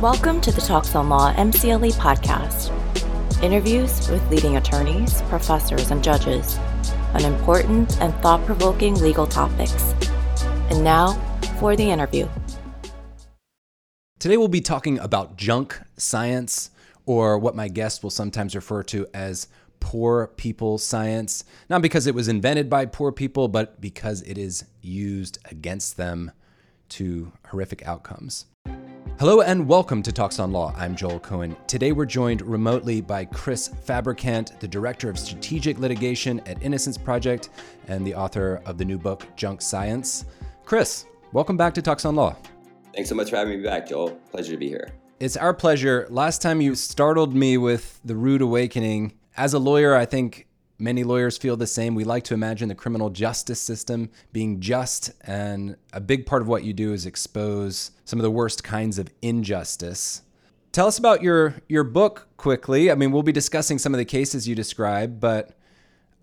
Welcome to the Talks on Law MCLE podcast. Interviews with leading attorneys, professors, and judges on important and thought provoking legal topics. And now for the interview. Today we'll be talking about junk science, or what my guest will sometimes refer to as poor people science. Not because it was invented by poor people, but because it is used against them to horrific outcomes. Hello and welcome to Talks on Law. I'm Joel Cohen. Today we're joined remotely by Chris Fabricant, the Director of Strategic Litigation at Innocence Project and the author of the new book, Junk Science. Chris, welcome back to Talks on Law. Thanks so much for having me back, Joel. Pleasure to be here. It's our pleasure. Last time you startled me with the rude awakening. As a lawyer, I think Many lawyers feel the same. We like to imagine the criminal justice system being just, and a big part of what you do is expose some of the worst kinds of injustice. Tell us about your your book quickly. I mean, we'll be discussing some of the cases you describe, but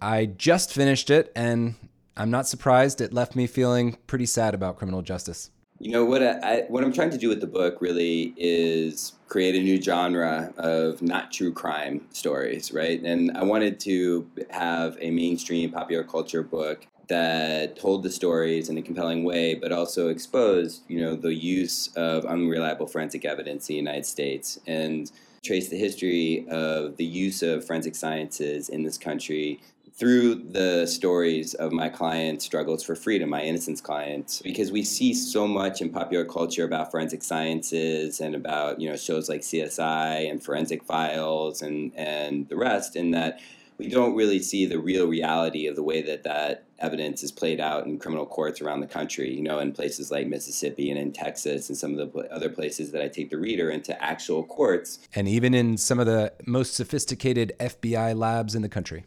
I just finished it and I'm not surprised it left me feeling pretty sad about criminal justice. You know what I, what I'm trying to do with the book really is create a new genre of not true crime stories, right? And I wanted to have a mainstream popular culture book that told the stories in a compelling way, but also exposed, you know, the use of unreliable forensic evidence in the United States and trace the history of the use of forensic sciences in this country through the stories of my clients' struggles for freedom, my innocence clients, because we see so much in popular culture about forensic sciences and about you know shows like CSI and Forensic Files and and the rest, and that we don't really see the real reality of the way that that evidence is played out in criminal courts around the country, you know, in places like Mississippi and in Texas and some of the other places that I take the reader into actual courts. And even in some of the most sophisticated FBI labs in the country.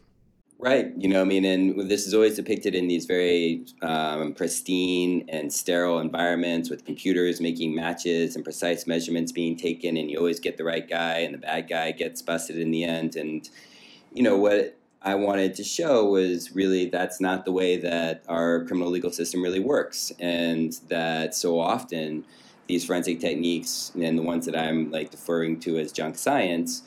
Right. You know, I mean, and this is always depicted in these very um, pristine and sterile environments with computers making matches and precise measurements being taken, and you always get the right guy, and the bad guy gets busted in the end. And, you know, what I wanted to show was really that's not the way that our criminal legal system really works, and that so often these forensic techniques and the ones that I'm like deferring to as junk science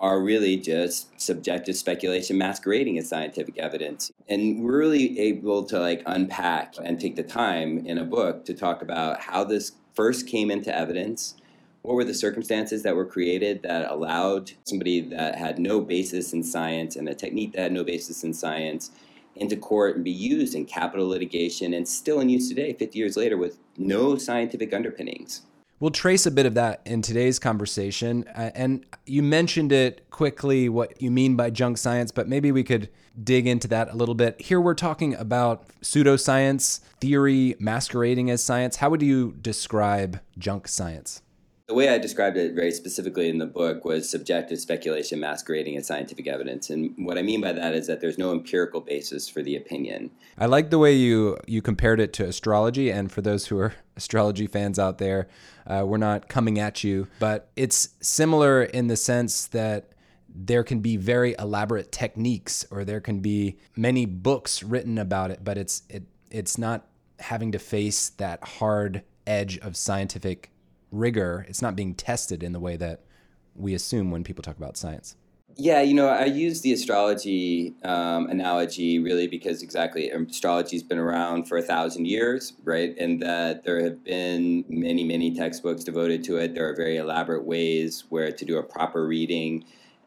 are really just subjective speculation masquerading as scientific evidence. And we're really able to like unpack and take the time in a book to talk about how this first came into evidence. What were the circumstances that were created that allowed somebody that had no basis in science and a technique that had no basis in science into court and be used in capital litigation and still in use today, 50 years later, with no scientific underpinnings? We'll trace a bit of that in today's conversation. Uh, and you mentioned it quickly, what you mean by junk science, but maybe we could dig into that a little bit. Here we're talking about pseudoscience, theory masquerading as science. How would you describe junk science? The way I described it very specifically in the book was subjective speculation masquerading as scientific evidence. And what I mean by that is that there's no empirical basis for the opinion. I like the way you, you compared it to astrology. And for those who are astrology fans out there, uh, we're not coming at you, but it's similar in the sense that there can be very elaborate techniques or there can be many books written about it, but it's, it, it's not having to face that hard edge of scientific rigor. It's not being tested in the way that we assume when people talk about science. Yeah, you know, I use the astrology um, analogy really because exactly astrology's been around for a thousand years, right? And that there have been many, many textbooks devoted to it. There are very elaborate ways where to do a proper reading,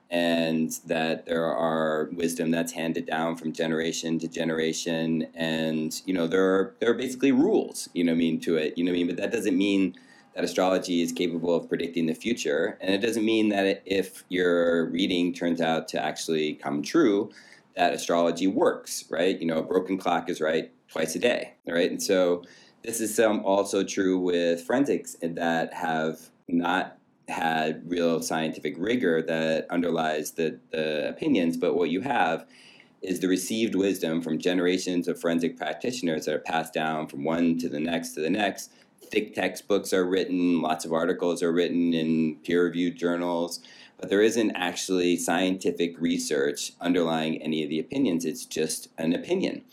and that there are wisdom that's handed down from generation to generation. And you know, there are there are basically rules, you know, I mean, to it, you know, I mean, but that doesn't mean that astrology is capable of predicting the future. And it doesn't mean that if your reading turns out to actually come true, that astrology works, right? You know, a broken clock is right twice a day, right? And so this is also true with forensics that have not had real scientific rigor that underlies the, the opinions, but what you have is the received wisdom from generations of forensic practitioners that are passed down from one to the next to the next thick textbooks are written, lots of articles are written in peer reviewed journals, but there isn't actually scientific research underlying any of the opinions. It's just an opinion.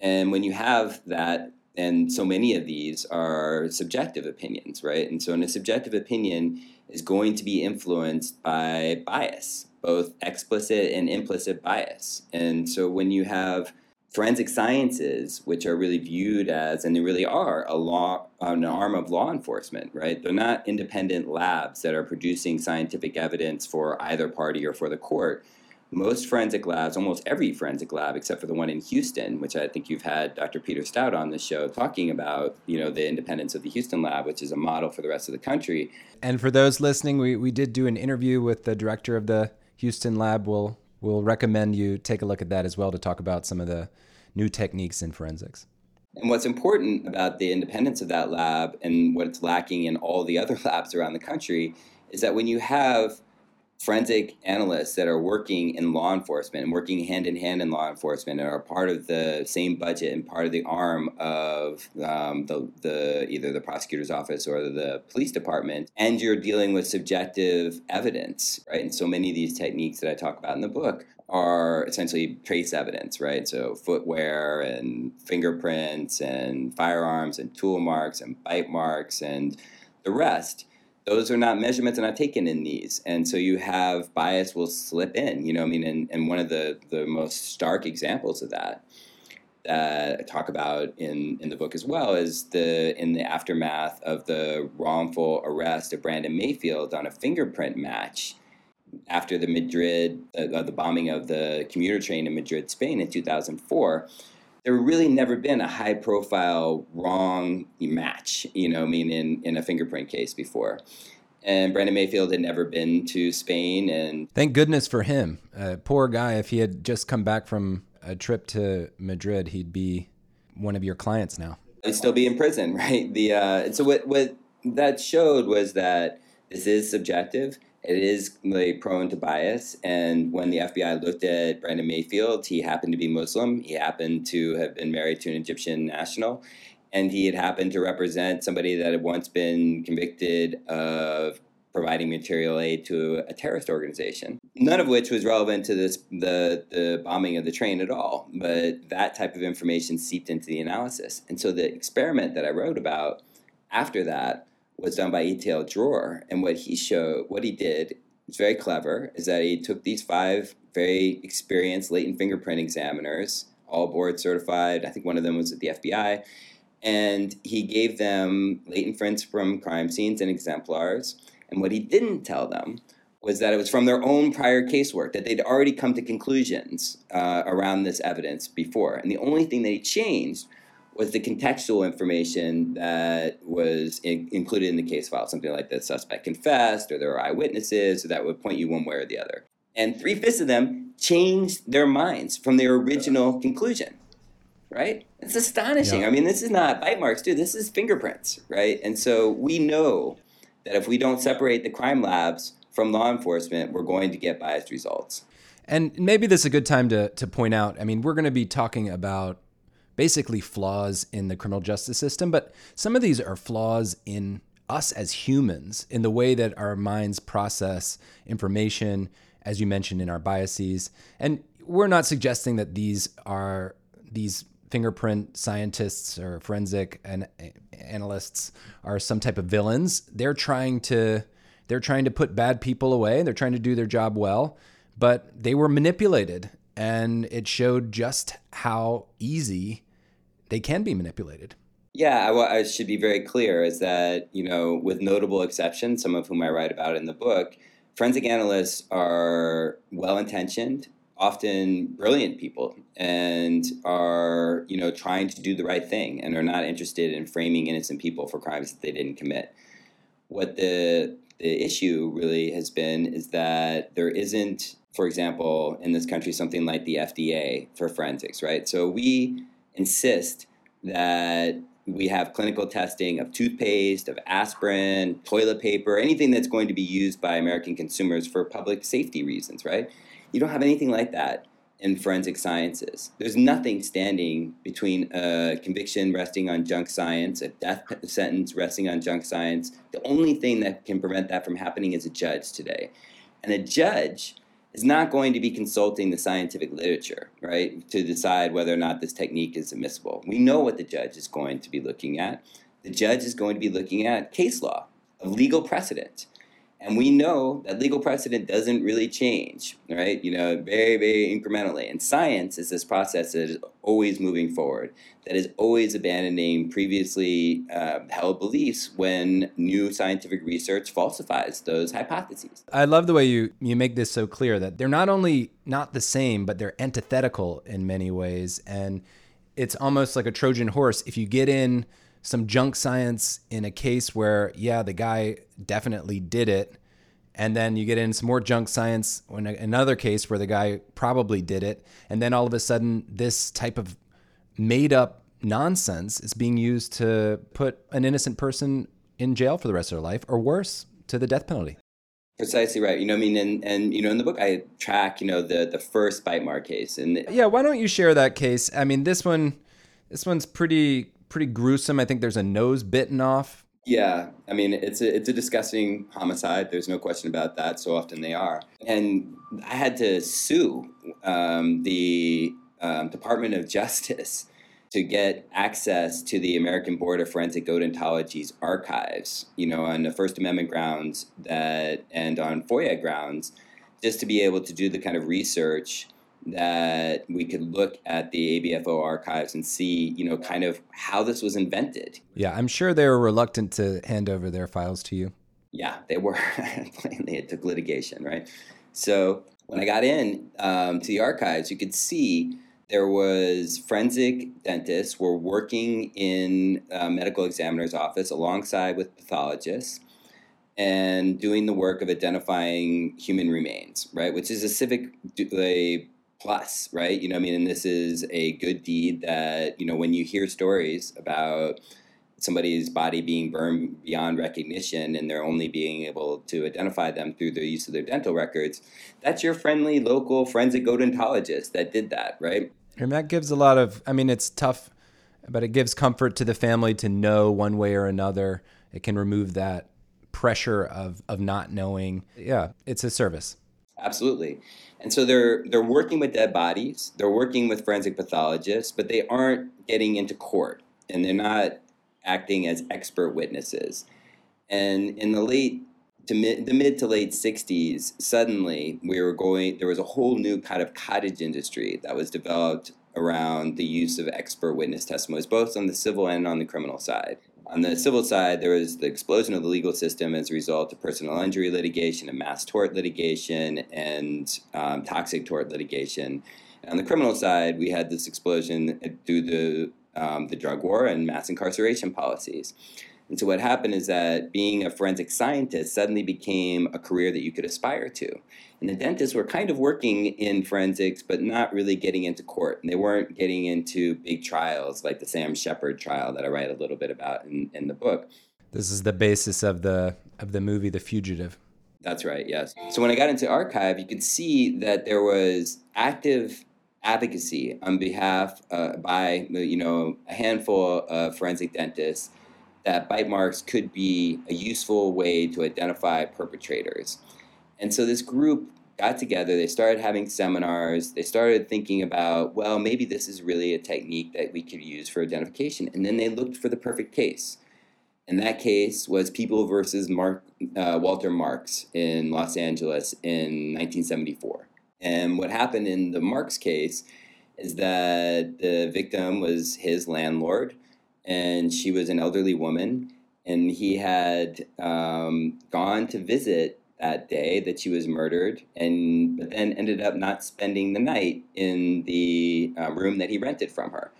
And when you have that And so many of these are subjective opinions, right? And so, in a subjective opinion, is going to be influenced by bias, both explicit and implicit bias. And so, when you have forensic sciences, which are really viewed as, and they really are, a law, an arm of law enforcement, right? They're not independent labs that are producing scientific evidence for either party or for the court. Most forensic labs, almost every forensic lab, except for the one in Houston, which I think you've had Dr. Peter Stout on the show talking about, you know, the independence of the Houston lab, which is a model for the rest of the country. And for those listening, we, we did do an interview with the director of the Houston lab. We'll we'll recommend you take a look at that as well to talk about some of the new techniques in forensics. And what's important about the independence of that lab and what's lacking in all the other labs around the country is that when you have forensic analysts that are working in law enforcement and working hand in hand in law enforcement and are part of the same budget and part of the arm of um, the, the either the prosecutor's office or the police department and you're dealing with subjective evidence right? And so many of these techniques that i talk about in the book are essentially trace evidence right? So footwear and fingerprints and firearms and tool marks and bite marks and the rest those are not measurements that are taken in these. And so you have bias will slip in you know i mean and, and one of the the most stark examples of that that i talk about in in the book as well is the in the aftermath of the wrongful arrest of brandon mayfield on a fingerprint match after the madrid uh, the bombing of the commuter train in madrid spain in 2004 there really never been a high profile wrong match, you know, I mean, in, in a fingerprint case before. And Brandon Mayfield had never been to Spain. And thank goodness for him. Uh, poor guy. If he had just come back from a trip to Madrid, he'd be one of your clients now. He'd still be in prison, right? The uh, so what what that showed was that this is subjective it is prone to bias. And when the FBI looked at Brandon Mayfield, he happened to be Muslim. He happened to have been married to an Egyptian national. And he had happened to represent somebody that had once been convicted of providing material aid to a terrorist organization. None of which was relevant to this the the bombing of the train at all. But that type of information seeped into the analysis. And so the experiment that I wrote about after that was done by Itiel Dror. And what he showed, what he did, was very clever, is that he took these five very experienced latent fingerprint examiners, all board certified. I think one of them was at the FBI. And he gave them latent prints from crime scenes and exemplars. And what he didn't tell them was that it was from their own prior casework, that they'd already come to conclusions uh, around this evidence before. And the only thing that he changed was the contextual information that was in, included in the case file, something like the suspect confessed or there were eyewitnesses, so that would point you one way or the other. And three fifths of them changed their minds from their original conclusion. Right? It's astonishing. Yeah. I mean, this is not bite marks, dude. This is fingerprints, right? And so we know that if we don't separate the crime labs from law enforcement, we're going to get biased results. And maybe this is a good time to, to point out. I mean, we're going to be talking about basically flaws in the criminal justice system, but some of these are flaws in us as humans, in the way that our minds process information, as you mentioned, in our biases. And we're not suggesting that these are these fingerprint scientists or forensic and analysts are some type of villains. They're trying to they're trying to put bad people away. They're trying to do their job well, but they were manipulated and it showed just how easy they can be manipulated. Yeah, I, I, should be very clear is that, you know, with notable exceptions, some of whom I write about in the book, forensic analysts are well intentioned, often brilliant people, and are, you know, trying to do the right thing and are not interested in framing innocent people for crimes that they didn't commit. What the the issue really has been is that there isn't, for example, in this country, something like the FDA for forensics, right? So we insist that we have clinical testing of toothpaste, of aspirin, toilet paper, anything that's going to be used by American consumers for public safety reasons, right? You don't have anything like that in forensic sciences. There's nothing standing between a conviction resting on junk science, a death sentence resting on junk science. The only thing that can prevent that from happening is a judge today. And a judge is not going to be consulting the scientific literature, right, to decide whether or not this technique is admissible. We know what the judge is going to be looking at. The judge is going to be looking at case law, legal precedent. And we know that legal precedent doesn't really change, right? You know, very, very incrementally. And science is this process that is always moving forward, that is always abandoning previously uh, held beliefs when new scientific research falsifies those hypotheses. I love the way you, you make this so clear that they're not only not the same, but they're antithetical in many ways. And it's almost like a Trojan horse. If you get in some junk science in a case where, yeah, the guy definitely did it. And then you get in some more junk science in another case where the guy probably did it. And then all of a sudden, this type of made up nonsense is being used to put an innocent person in jail for the rest of their life or worse, to the death penalty. Precisely right. You know, I mean, and, and you know, in the book, I track, you know, the the first bite mark case, and yeah, why don't you share that case? I mean, this one, this one's pretty pretty gruesome. I think there's a nose bitten off. Yeah, I mean it's a it's a disgusting homicide. There's no question about that. So often they are, and I had to sue um, the um, Department of Justice to get access to the American Board of Forensic Odontology's archives. You know, on the First Amendment grounds that and on FOIA grounds, just to be able to do the kind of research that we could look at the ABFO archives and see, you know, kind of how this was invented. Yeah, I'm sure they were reluctant to hand over their files to you. Yeah, they were. Plainly, it took litigation, right? So when I got in um, to the archives, you could see there was forensic dentists were working in a medical examiner's office alongside with pathologists and doing the work of identifying human remains, right? Which is a civic a plus, right? You know, I mean, and this is a good deed that, you know, when you hear stories about somebody's body being burned beyond recognition and they're only being able to identify them through the use of their dental records, that's your friendly local forensic odontologist that did that, right? And that gives a lot of, I mean, it's tough, but it gives comfort to the family to know one way or another. It can remove that pressure of, of not knowing. Yeah, it's a service. Absolutely. And so they're they're working with dead bodies, they're working with forensic pathologists, but they aren't getting into court and they're not acting as expert witnesses. And in the late to mid, the mid to late 60s, suddenly we were going there was a whole new kind of cottage industry that was developed around the use of expert witness testimonies, both on the civil and on the criminal side. On the civil side, there was the explosion of the legal system as a result of personal injury litigation and mass tort litigation and um, toxic tort litigation. And on the criminal side, we had this explosion through to um, the drug war and mass incarceration policies. And so what happened is that being a forensic scientist suddenly became a career that you could aspire to. And the dentists were kind of working in forensics, but not really getting into court. And they weren't getting into big trials like the Sam Sheppard trial that I write a little bit about in, in the book. This is the basis of the of the movie The Fugitive. That's right, yes. So when I got into archive, you could see that there was active advocacy on behalf uh, by you know a handful of forensic dentists that bite marks could be a useful way to identify perpetrators. And so this group got together, they started having seminars, they started thinking about, well, maybe this is really a technique that we could use for identification. And then they looked for the perfect case. And that case was People versus Mark, uh, Walter Marx in Los Angeles in 1974. And what happened in the Marx case is that the victim was his landlord and she was an elderly woman, and he had um, gone to visit that day that she was murdered, and but then ended up not spending the night in the uh, room that he rented from her.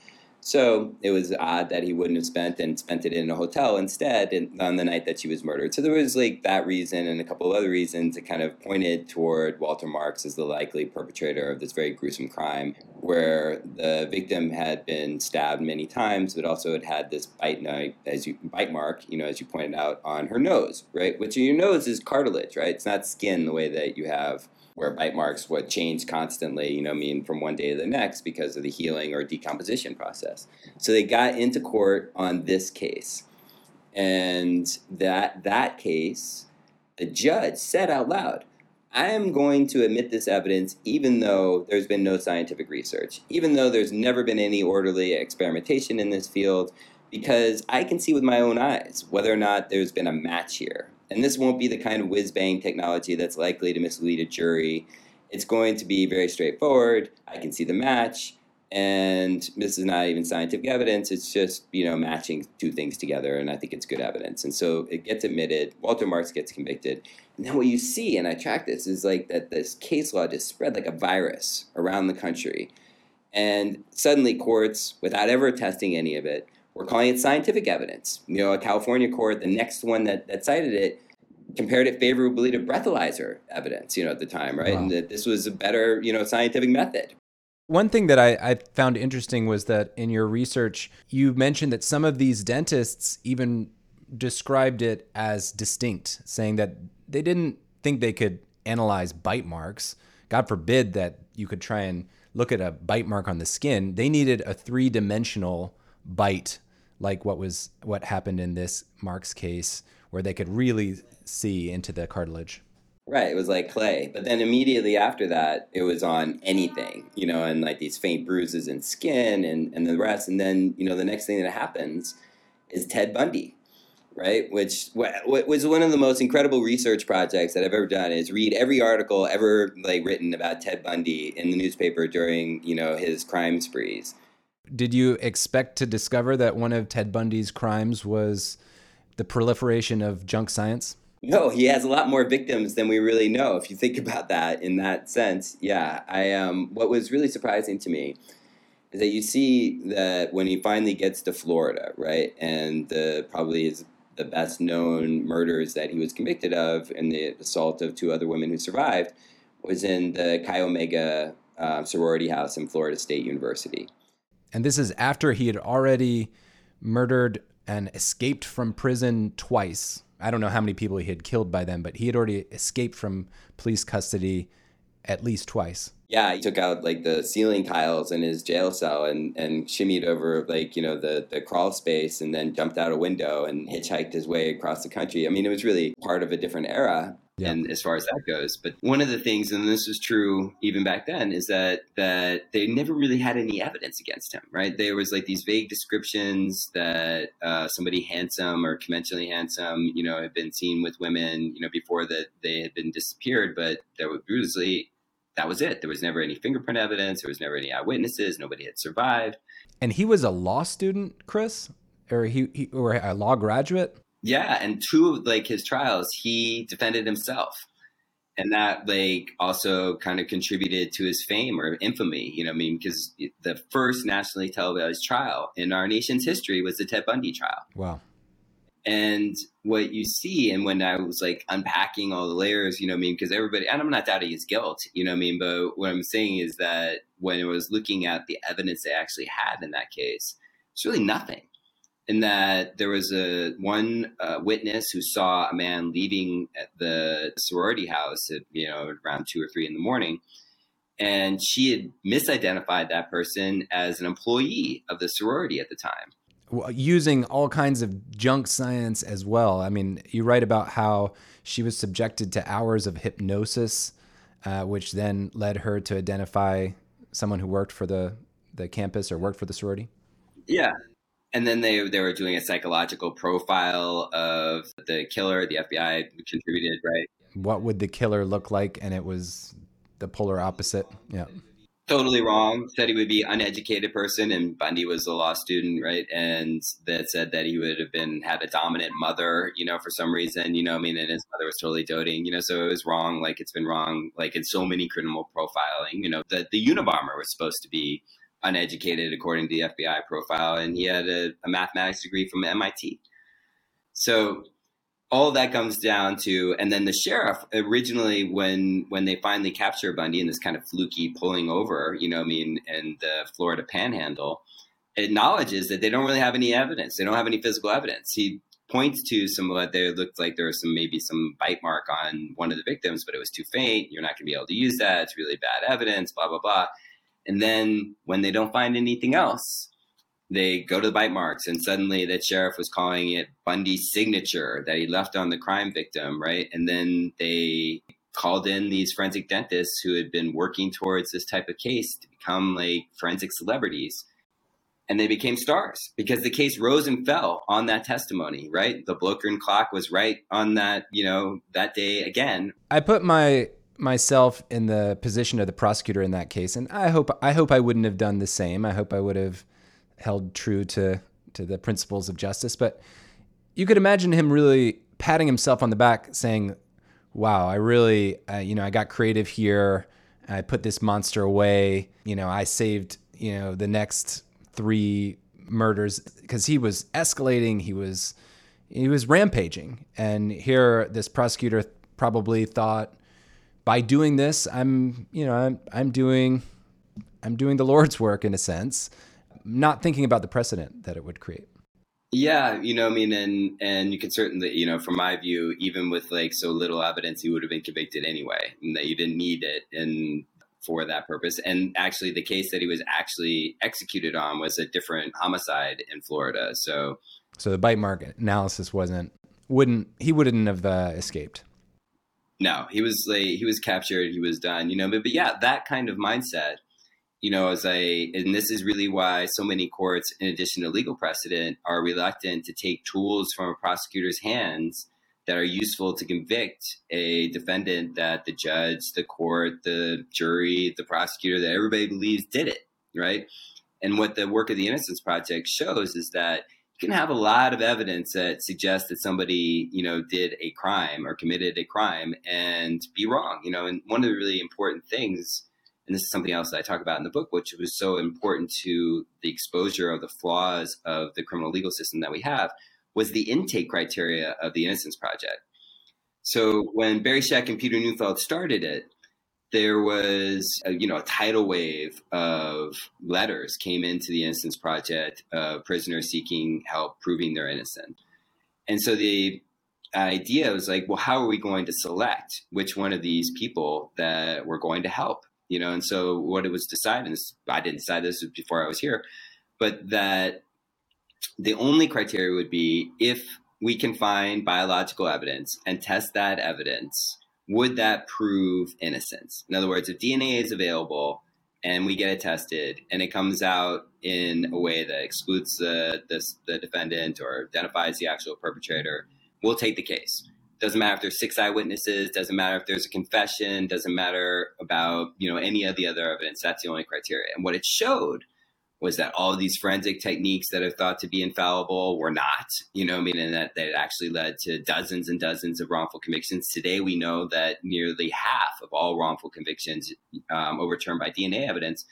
So it was odd that he wouldn't have spent and spent it in a hotel instead on the night that she was murdered. So there was like that reason and a couple of other reasons that kind of pointed toward Walter Marx as the likely perpetrator of this very gruesome crime, where the victim had been stabbed many times, but also had had this bite knife, as you bite mark, you know, as you pointed out on her nose, right? Which your nose is cartilage, right? It's not skin the way that you have where bite marks would change constantly, you know, I mean, from one day to the next because of the healing or decomposition process. So they got into court on this case. And that that case, the judge said out loud, I am going to admit this evidence even though there's been no scientific research, even though there's never been any orderly experimentation in this field, because I can see with my own eyes whether or not there's been a match here. And this won't be the kind of whiz bang technology that's likely to mislead a jury. It's going to be very straightforward. I can see the match and this is not even scientific evidence it's just you know matching two things together and i think it's good evidence. And so it gets admitted walter marx gets convicted. And then what you see and i track this is like that this case law just spread like a virus around the country. And suddenly courts without ever testing any of it were calling it scientific evidence. You know a california court the next one that, that cited it compared it favorably to breathalyzer evidence you know at the time right? Wow. and that this was a better you know scientific method one thing that I, I, found interesting was that in your research, you mentioned that some of these dentists even described it as distinct, saying that they didn't think they could analyze bite marks. God forbid that you could try and look at a bite mark on the skin. They needed a three dimensional bite, like what was what happened in this Marx case, where they could really see into the cartilage. Right, it was like clay. But then immediately after that, it was on anything, you know, and like these faint bruises and skin and, and the rest. And then, you know, the next thing that happens is Ted Bundy, right? Which was one of the most incredible research projects that I've ever done is read every article ever like written about Ted Bundy in the newspaper during, you know, his crime sprees. Did you expect to discover that one of Ted Bundy's crimes was the proliferation of junk science? No, he has a lot more victims than we really know. If you think about that in that sense, yeah. I um, what was really surprising to me is that you see that when he finally gets to Florida, right, and the probably is the best known murders that he was convicted of, and the assault of two other women who survived, was in the Chi Omega uh, sorority house in Florida State University. And this is after he had already murdered and escaped from prison twice I don't know how many people he had killed by then, but he had already escaped from police custody at least twice. Yeah, he took out like the ceiling tiles in his jail cell and, and shimmied over like, you know, the, the crawl space and then jumped out a window and hitchhiked his way across the country. I mean, it was really part of a different era yeah. and as far as that goes. But one of the things, and this was true even back then, is that that they never really had any evidence against him. Right? There was like these vague descriptions that uh, somebody handsome or conventionally handsome, you know, had been seen with women, you know, before that they had been disappeared, but there was usually that was it. There was never any fingerprint evidence. There was never any eyewitnesses. Nobody had survived. And he was a law student, Chris, or he, he or a law graduate. Yeah, and two of like his trials, he defended himself. And that like also kind of contributed to his fame or infamy, you know, I mean, because the first nationally televised trial in our nation's history was the Ted Bundy trial. Wow. And what you see, and when I was like unpacking all the layers, you know, I mean, because everybody, and I'm not doubting his guilt, you know, I mean, but what I'm saying is that when I was looking at the evidence they actually had in that case, it's really nothing in that there was a one uh, witness who saw a man leaving the sorority house at you know around two or three in the morning. And she had misidentified that person as an employee of the sorority at the time. Using all kinds of junk science as well. I mean you write about how she was subjected to hours of hypnosis uh, which then led her to identify someone who worked for the the campus or worked for the sorority? Yeah and then they they were doing a psychological profile of the killer. The FBI contributed, right? What would the killer look like? And it was the polar opposite. Yeah. Totally wrong. Said he would be uneducated person, and Bundy was a law student, right? And that said that he would have been had a dominant mother, you know, for some reason, you know. I mean, and his mother was totally doting, you know. So it was wrong. Like it's been wrong, like in so many criminal profiling, you know. That the Unabomber was supposed to be uneducated according to the FBI profile, and he had a, a mathematics degree from MIT. So all that comes down to, and then the sheriff originally, when when they finally capture Bundy in this kind of fluky pulling over, you know, I mean, in the Florida Panhandle, acknowledges that they don't really have any evidence. They don't have any physical evidence. He points to some of what there looked like there was some maybe some bite mark on one of the victims, but it was too faint. You're not going to be able to use that. It's really bad evidence. Blah blah blah. And then when they don't find anything else, they go to the bite marks, and suddenly that sheriff was calling it Bundy's signature that he left on the crime victim, right? And then they called in these forensic dentists who had been working towards this type of case to become like forensic celebrities. And they became stars because the case rose and fell on that testimony right? The Blohkern clock was right on that you know that day again. I put my myself in the position of the prosecutor in that case and i hope i hope i wouldn't have done the same. I hope i would have held true to to the principles of justice. But you could imagine him really patting himself on the back saying wow i really uh, you know i got creative here. I put this monster away. You know i saved you know the next three murders. Because he was escalating. He was he was rampaging, and here this prosecutor probably thought by doing this, I'm you know I'm I'm doing I'm doing the Lord's work in a sense, not thinking about the precedent that it would create. Yeah, you know, I mean, and and you can certainly, you know, from my view, even with like so little evidence, he would have been convicted anyway, and that you didn't need it. And for that purpose. And actually, the case that he was actually executed on was a different homicide in Florida. So, so the bite mark analysis wasn't wouldn't he wouldn't have uh, escaped. No, he was like he was captured. He was done. You know, but, but yeah, that kind of mindset. You know, as I and this is really why so many courts, in addition to legal precedent, are reluctant to take tools from a prosecutor's hands that are useful to convict a defendant that the judge, the court, the jury, the prosecutor, that everybody believes did it, right? And what the work of the Innocence Project shows is that can have a lot of evidence that suggests that somebody, you know, did a crime or committed a crime and be wrong, you know. And one of the really important things, and this is something else that I talk about in the book, which was so important to the exposure of the flaws of the criminal legal system that we have, was the intake criteria of the Innocence Project. So when Barry Scheck and Peter Neufeld started it, there was a, you know a tidal wave of letters came into the Innocence Project of prisoners seeking help proving they're innocent, and so the idea was like, well, how are we going to select which one of these people that we're going to help? You know, and so what it was decided, and I didn't decide this before I was here, but that the only criteria would be if we can find biological evidence and test that evidence, would that prove innocence? In other words, if DNA is available and we get it tested and it comes out in a way that excludes the, the, the defendant or identifies the actual perpetrator, we'll take the case. Doesn't matter if there's six eyewitnesses, doesn't matter if there's a confession, doesn't matter about, you know, any of the other evidence. That's the only criteria. And what it showed was that all of these forensic techniques that are thought to be infallible were not, you know, meaning that that actually led to dozens and dozens of wrongful convictions. Today, we know that nearly half of all wrongful convictions um, overturned by DNA evidence,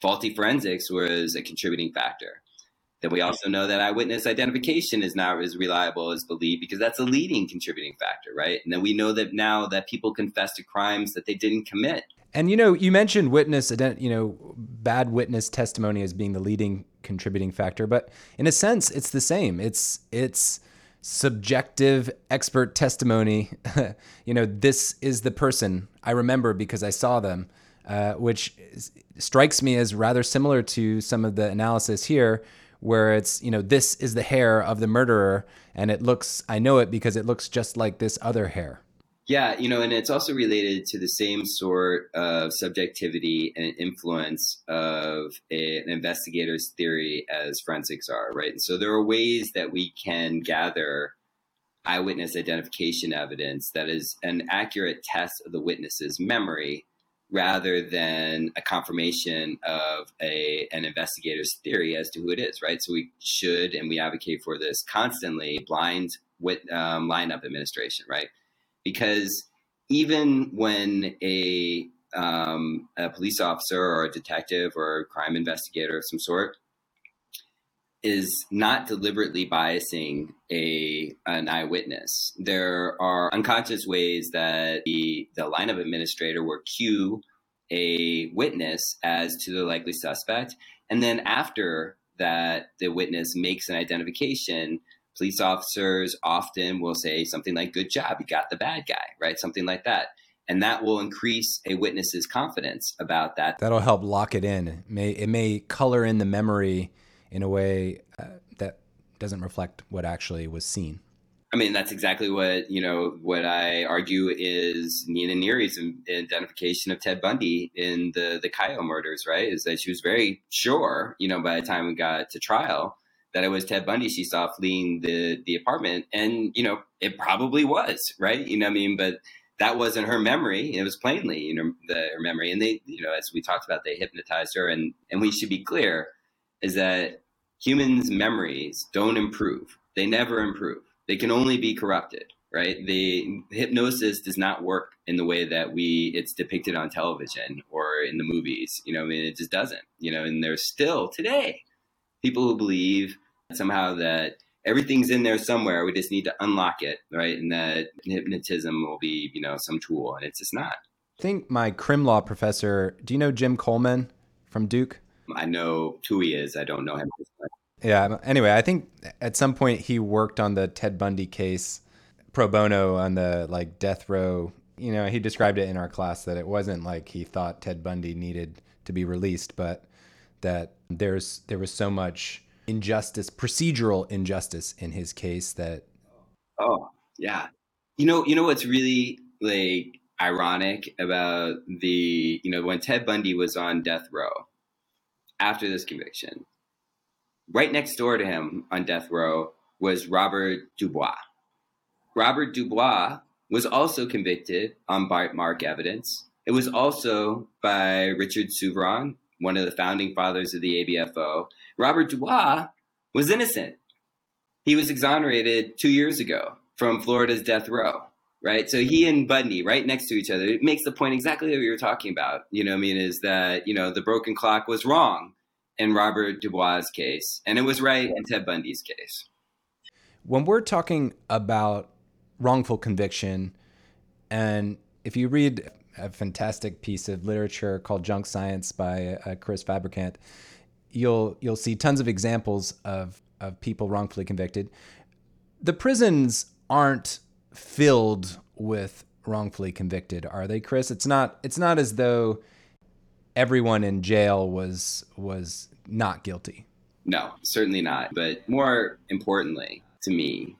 faulty forensics was a contributing factor. Then we also know that eyewitness identification is not as reliable as believed because that's a leading contributing factor, right? And then we know that now that people confess to crimes that they didn't commit. And you know, you mentioned witness, you know, bad witness testimony as being the leading contributing factor, but in a sense, it's the same. It's it's subjective expert testimony. you know, this is the person I remember because I saw them, uh, which strikes me as rather similar to some of the analysis here, where it's you know this is the hair of the murderer, and it looks I know it because it looks just like this other hair. Yeah, you know, and it's also related to the same sort of subjectivity and influence of a, an investigator's theory as forensics are, right? And so there are ways that we can gather eyewitness identification evidence that is an accurate test of the witness's memory rather than a confirmation of a an investigator's theory as to who it is, right? So we should and we advocate for this constantly blind with um, lineup administration, right? Because even when a um, a police officer or a detective or a crime investigator of some sort is not deliberately biasing a an eyewitness. There are unconscious ways that the the lineup administrator will cue a witness as to the likely suspect, and then after that, the witness makes an identification police officers often will say something like, Good job, you got the bad guy, right? Something like that. And that will increase a witness's confidence about that. That'll help lock it in. It may, it may color in the memory in a way uh, that doesn't reflect what actually was seen. I mean, that's exactly what you know. What I argue is Nita Neary's identification of Ted Bundy in the the Chi O murders. Right, is that she was very sure, you know, by the time we got to trial, that it was Ted Bundy she saw fleeing the the apartment, and you know, it probably was. Right, you know, I mean, but that wasn't her memory. It was plainly, you know, the, her memory. And they, you know, as we talked about, they hypnotized her. And and we should be clear, is that humans' memories don't improve. They never improve they can only be corrupted right the hypnosis does not work in the way that we it's depicted on television or in the movies you know i mean it just doesn't you know and there's still today people who believe somehow that everything's in there somewhere. We just need to unlock it right? And that hypnotism will be you know some tool and it's just not. I think my crim law professor do you know jim coleman from duke? I know who he is. I don't know him. Yeah. Anyway, I think at some point he worked on the Ted Bundy case pro bono on the like death row. You know, he described it in our class that it wasn't like he thought Ted Bundy needed to be released, but that there's there was so much injustice, procedural injustice in his case that. Oh yeah, you know, you know what's really like ironic about the you know when Ted Bundy was on death row after this conviction Right next door to him on death row was Robert DuBoise. Robert DuBoise was also convicted on bite mark evidence. It was also by Richard Souviron, one of the founding fathers of the ABFO. Robert DuBoise was innocent. He was exonerated two years ago from Florida's death row, right? So he and Bundy right next to each other. It makes the point exactly that we were talking about. You know, I mean, is that, you know, the broken clock was wrong in Robert DuBoise' case, and it was right in Ted Bundy's case. When we're talking about wrongful conviction, and if you read a fantastic piece of literature called Junk Science by uh, Chris Fabricant, you'll you'll see tons of examples of of people wrongfully convicted. The prisons aren't filled with wrongfully convicted, are they, Chris? It's not it's not as though everyone in jail was was not guilty. No, certainly not. But more importantly to me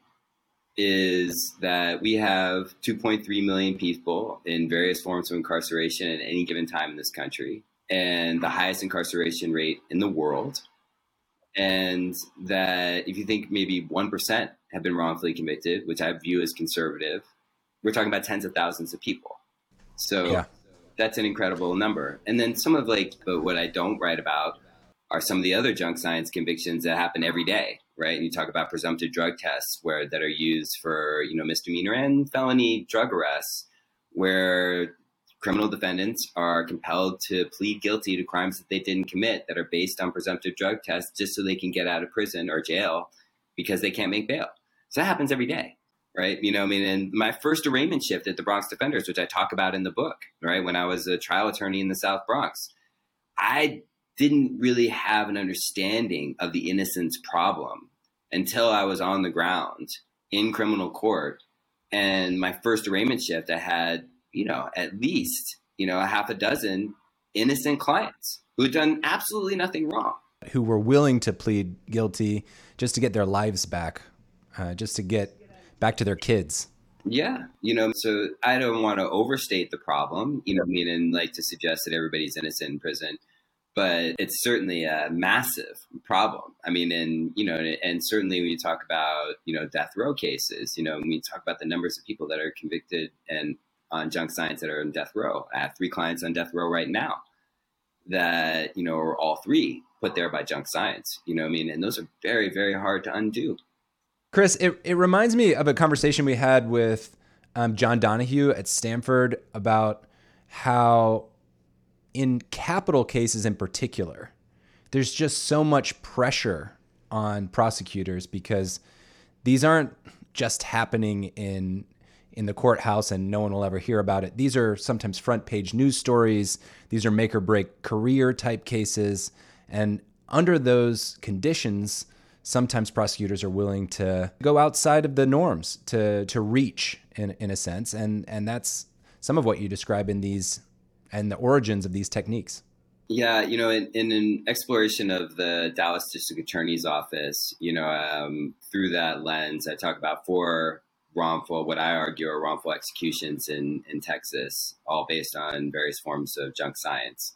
is that we have 2.3 million people in various forms of incarceration at any given time in this country, and the highest incarceration rate in the world. And that if you think maybe 1% have been wrongfully convicted, which I view as conservative, we're talking about tens of thousands of people. So yeah that's an incredible number. And then some of like, but what I don't write about are some of the other junk science convictions that happen every day, right? And you talk about presumptive drug tests where that are used for you know misdemeanor and felony drug arrests, where criminal defendants are compelled to plead guilty to crimes that they didn't commit that are based on presumptive drug tests just so they can get out of prison or jail because they can't make bail. So that happens every day right? You know, I mean, and my first arraignment shift at the Bronx Defenders, which I talk about in the book, right? When I was a trial attorney in the South Bronx, I didn't really have an understanding of the innocence problem until I was on the ground in criminal court. And my first arraignment shift, I had, you know, at least, you know, a half a dozen innocent clients who had done absolutely nothing wrong. Who were willing to plead guilty just to get their lives back, uh, just to get back to their kids. Yeah, you know, so I don't want to overstate the problem, you know, meaning like to suggest that everybody's innocent in prison, but it's certainly a massive problem. I mean, and you know, and certainly when you talk about you know death row cases, you know, when we talk about the numbers of people that are convicted and on junk science that are in death row, I have three clients on death row right now that you know are all three put there by junk science. You know, I mean, and those are very very hard to undo. Chris, it, it reminds me of a conversation we had with um, John Donohue at Stanford about how, in capital cases in particular, there's just so much pressure on prosecutors because these aren't just happening in in the courthouse and no one will ever hear about it. These are sometimes front page news stories. These are make or break career type cases. And under those conditions, sometimes prosecutors are willing to go outside of the norms to to reach in in a sense and and that's some of what you describe in these and the origins of these techniques Yeah, you know, in, in, an exploration of the Dallas District Attorney's Office, you know, um, through that lens, I talk about four wrongful, what I argue are wrongful executions in, in Texas, all based on various forms of junk science.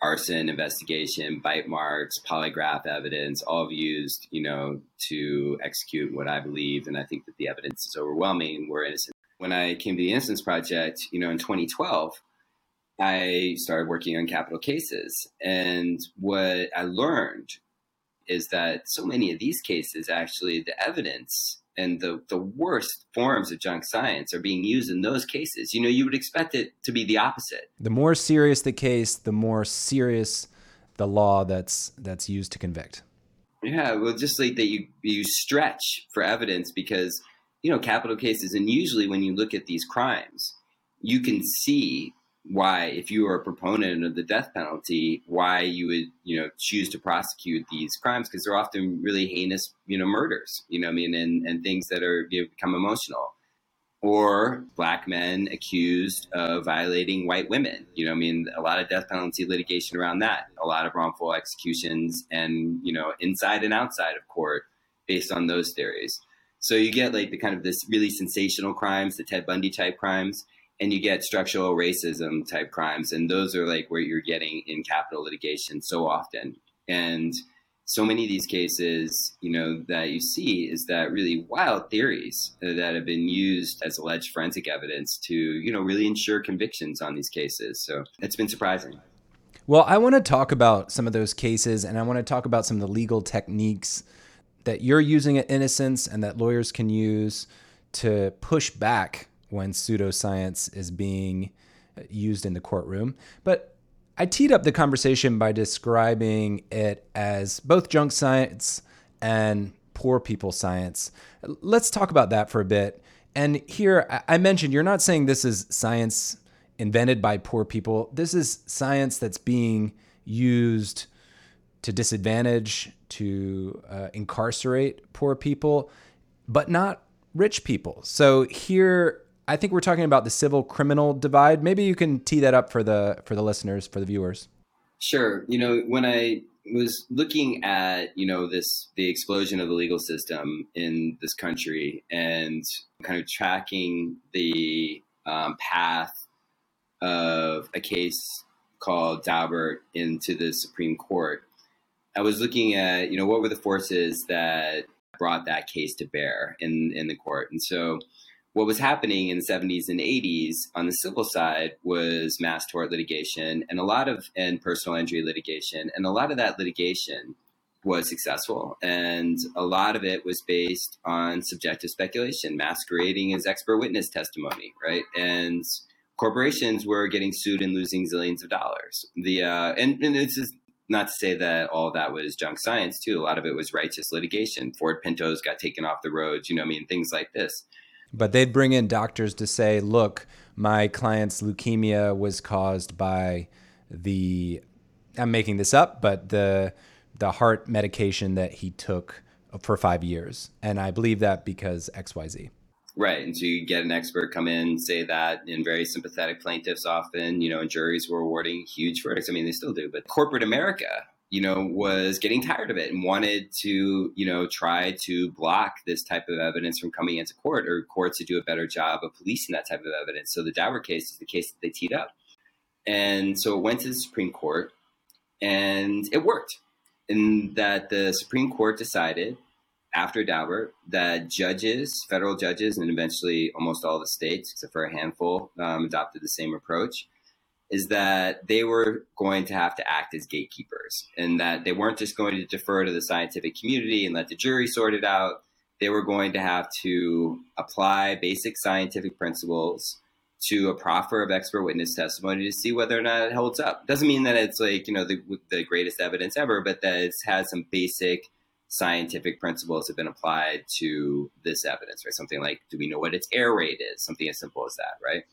Arson investigation, bite marks, polygraph evidence, all used, you know, to execute what I believe, and I think that the evidence is overwhelming. We're innocent. When I came to the Innocence Project, you know, in 2012, I started working on capital cases. And what I learned is that so many of these cases, actually, the evidence and the, the worst forms of junk science are being used in those cases. You know, you would expect it to be the opposite. The more serious the case, the more serious the law that's that's used to convict. Yeah, well, just like that, you you stretch for evidence because you know capital cases, and usually when you look at these crimes, you can see why, if you are a proponent of the death penalty, why you would, you know, choose to prosecute these crimes because they're often really heinous, you know, murders, you know, I mean, and, and things that are you know, become emotional. Or black men accused of violating white women. You know, I mean, a lot of death penalty litigation around that, a lot of wrongful executions, and you know, inside and outside of court, based on those theories. So you get like the kind of this really sensational crimes, the Ted Bundy type crimes, and you get structural racism type crimes and those are like where you're getting in capital litigation so often. And so many of these cases you know that you see is that really wild theories that have been used as alleged forensic evidence to you know really ensure convictions on these cases. So it's been surprising. Well i want to talk about some of those cases and i want to talk about some of the legal techniques that you're using at innocence and that lawyers can use to push back when pseudoscience is being used in the courtroom. But I teed up the conversation by describing it as both junk science and poor people science. Let's talk about that for a bit. And here, I mentioned you're not saying this is science invented by poor people. This is science that's being used to disadvantage, to uh, incarcerate poor people, but not rich people. So here, I think we're talking about the civil criminal divide. Maybe you can tee that up for the for the listeners, for the viewers. Sure. You know, when I was looking at you know this the explosion of the legal system in this country and kind of tracking the um, path of a case called Daubert into the Supreme Court, I was looking at you know what were the forces that brought that case to bear in in the court, and so what was happening in the 70s and 80s on the civil side was mass tort litigation and a lot of and personal injury litigation. And a lot of that litigation was successful. And a lot of it was based on subjective speculation. Masquerading as expert witness testimony right? And corporations were getting sued and losing zillions of dollars. The uh, and, and this is not to say that all that was junk science too. A lot of it was righteous litigation. Ford pintos got taken off the roads you know i mean? Things like this but they'd bring in doctors to say, look, my client's leukemia was caused by the, I'm making this up, but the, the heart medication that he took for five years. And I believe that because XYZ. Right. And so you get an expert come in, say that, and very sympathetic plaintiffs often, you know, and juries were awarding huge verdicts. I mean, they still do, but corporate America you know, was getting tired of it and wanted to, you know, try to block this type of evidence from coming into court or courts to do a better job of policing that type of evidence. So the Daubert case is the case that they teed up. And so it went to the Supreme Court and it worked. In that the Supreme Court decided after Daubert that judges, federal judges, and eventually almost all the states, except for a handful, um, adopted the same approach is that they were going to have to act as gatekeepers and that they weren't just going to defer to the scientific community and let the jury sort it out. They were going to have to apply basic scientific principles to a proffer of expert witness testimony to see whether or not it holds up. Doesn't mean that it's like, you know, the, the greatest evidence ever, but that it has some basic scientific principles have been applied to this evidence, right? Something like, do we know what its error rate is? Something as simple as that, right?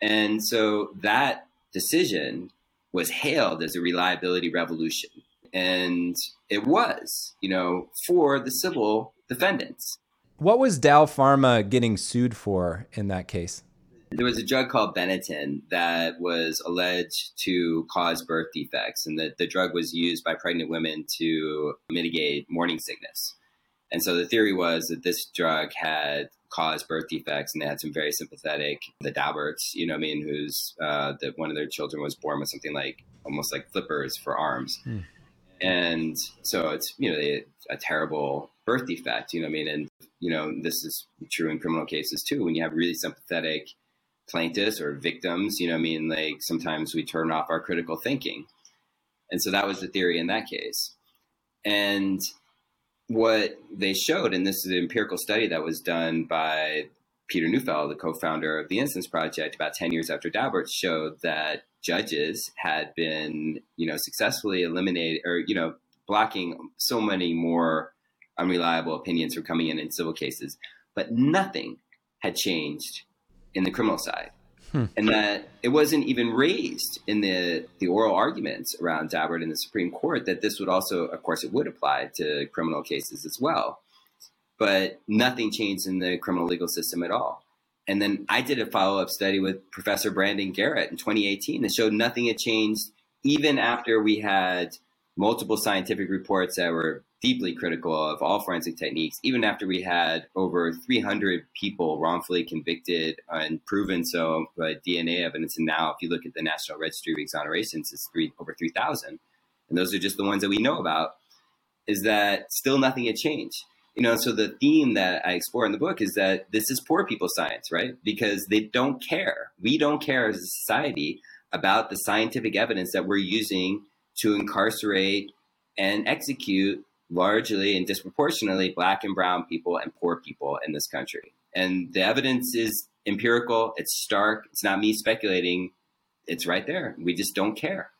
And so that decision was hailed as a reliability revolution. And it was, you know, for the civil defendants. What was Dow Pharma getting sued for in that case? There was a drug called Bendectin that was alleged to cause birth defects, and that the drug was used by pregnant women to mitigate morning sickness. And so the theory was that this drug had caused birth defects, and they had some very sympathetic the Dauberts, you know, I mean, who's uh, that one of their children was born with something like almost like flippers for arms, hmm. and so it's you know a, a terrible birth defect, you know, I mean, and you know this is true in criminal cases too. When you have really sympathetic plaintiffs or victims, you know, I mean, like sometimes we turn off our critical thinking, and so that was the theory in that case, and what they showed, and this is an empirical study that was done by Peter Neufeld, the co-founder of the Innocence Project, about 10 years after Daubert, showed that judges had been, you know, successfully eliminated or, you know, blocking so many more unreliable opinions from coming in in civil cases. But nothing had changed in the criminal side hmm. and that it wasn't even raised in the the oral arguments around Daubert in the Supreme Court that this would also, of course, it would apply to criminal cases as well. But nothing changed in the criminal legal system at all. And then I did a follow up study with Professor Brandon Garrett in 2018 that showed nothing had changed even after we had multiple scientific reports that were deeply critical of all forensic techniques, even after we had over 300 people wrongfully convicted and proven so uh, by DNA evidence. And now, if you look at the National Registry of Exonerations, it's three, over 3,000. And those are just the ones that we know about, is that still nothing had changed. You know, so the theme that I explore in the book is that this is poor people science, right? Because they don't care. We don't care as a society about the scientific evidence that we're using to incarcerate and execute largely and disproportionately black and brown people and poor people in this country. And the evidence is empirical, it's stark, it's not me speculating, it's right there. We just don't care.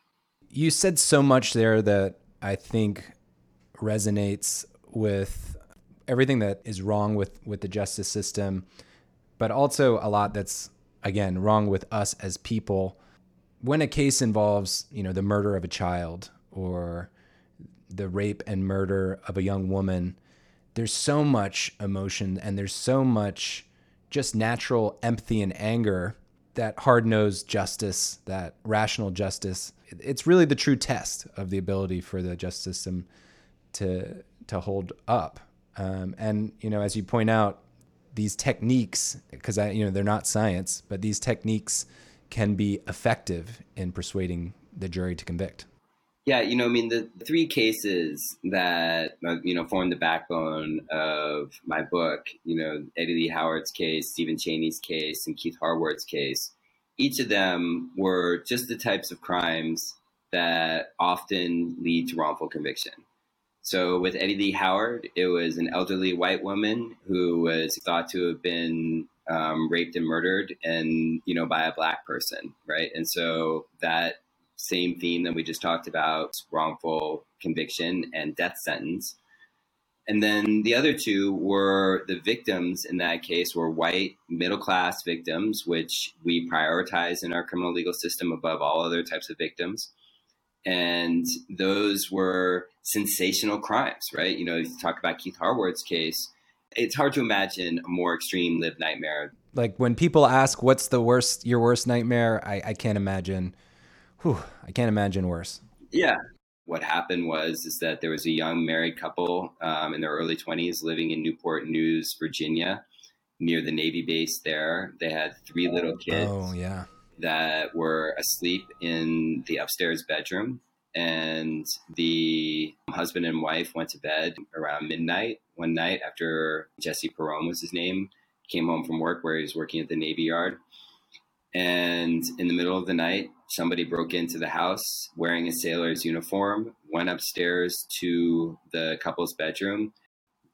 You said so much there that I think resonates with everything that is wrong with, with the justice system, but also a lot that's, again, wrong with us as people. When a case involves, you know, the murder of a child or the rape and murder of a young woman, there's so much emotion and there's so much just natural empathy and anger that hard nosed justice, that rational justice, it's really the true test of the ability for the justice system to to hold up. Um, and you know, as you point out, these techniques, because I you know they're not science, but these techniques can be effective in persuading the jury to convict. Yeah, you know, I mean, the three cases that, uh, you know, form the backbone of my book, you know, Eddie Lee Howard's case, Stephen Chaney's case, and Keith Harward's case, each of them were just the types of crimes that often lead to wrongful conviction. So with Eddie Lee Howard, it was an elderly white woman who was thought to have been um, raped and murdered, and you know by a black person, right? And so that same theme that we just talked about wrongful conviction and death sentence. And then the other two were the victims in that case were white middle class victims, which we prioritize in our criminal legal system above all other types of victims. And those were sensational crimes, right? You know, you talk about Keith Harward's case, it's hard to imagine a more extreme lived nightmare. Like when people ask, what's the worst, your worst nightmare? I, I can't imagine whew, I can't imagine worse. Yeah. What happened was is that there was a young married couple um, in their early 20s living in Newport News, Virginia, near the Navy base there. They had three little kids. Oh, yeah. That were asleep in the upstairs bedroom. And the husband and wife went to bed around midnight one night after Jesse Perron was his name, came home from work where he was working at the Navy Yard. And in the middle of the night, somebody broke into the house wearing a sailor's uniform, went upstairs to the couple's bedroom,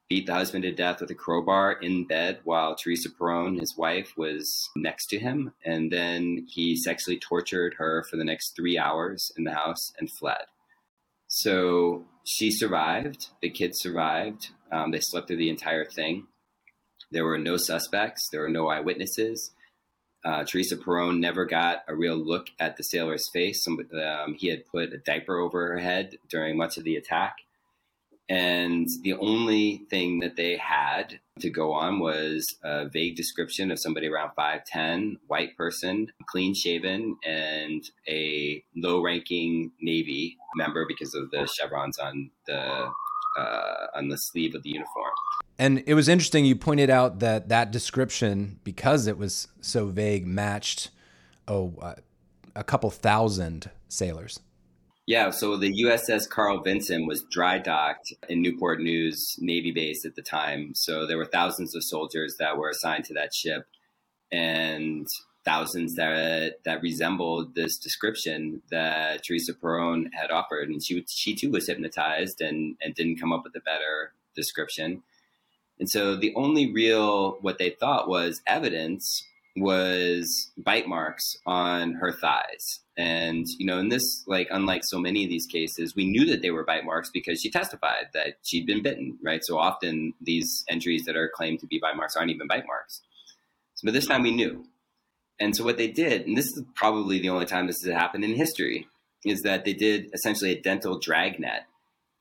beat the husband to death with a crowbar in bed while Teresa Perron, his wife, was next to him. And then he sexually tortured her for the next three hours in the house and fled. So she survived. The kids survived. Um, they slept through the entire thing. There were no suspects. There were no eyewitnesses. Uh, Teresa Perron never got a real look at the sailor's face. Some, um, he had put a diaper over her head during much of the attack. And the only thing that they had to go on was a vague description of somebody around 5'10, white person, clean shaven, and a low ranking Navy member because of the chevrons on the uh, on the sleeve of the uniform. And it was interesting. You pointed out that that description, because it was so vague, matched oh uh, a couple thousand sailors. Yeah, so the USS Carl Vinson was dry docked in Newport News Navy base at the time. So there were thousands of soldiers that were assigned to that ship, and thousands that that resembled this description that Teresa Perron had offered, and she she too was hypnotized and and didn't come up with a better description. And so the only real what they thought was evidence was bite marks on her thighs. And, you know, in this, like, unlike so many of these cases, we knew that they were bite marks because she testified that she'd been bitten, right? So often these entries that are claimed to be bite marks aren't even bite marks. So, but this time we knew. And so what they did, and this is probably the only time this has happened in history, is that they did essentially a dental dragnet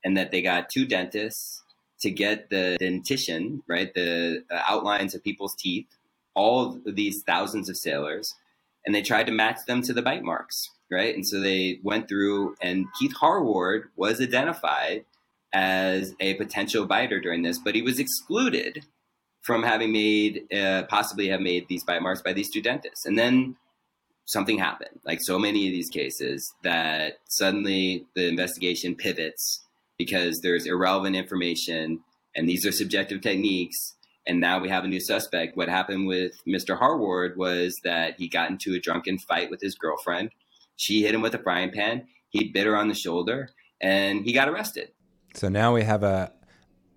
and that they got two dentists to get the dentition, right, the outlines of people's teeth all these thousands of sailors and they tried to match them to the bite marks, right? And so they went through, and Keith Harward was identified as a potential biter during this, but he was excluded from having made, uh, possibly have made these bite marks by these two dentists. And then something happened, like so many of these cases, that suddenly the investigation pivots because there's irrelevant information and these are subjective techniques and now we have a new suspect. What happened with Mr. Harward was that he got into a drunken fight with his girlfriend. She hit him with a frying pan. He bit her on the shoulder, and he got arrested. So now we have a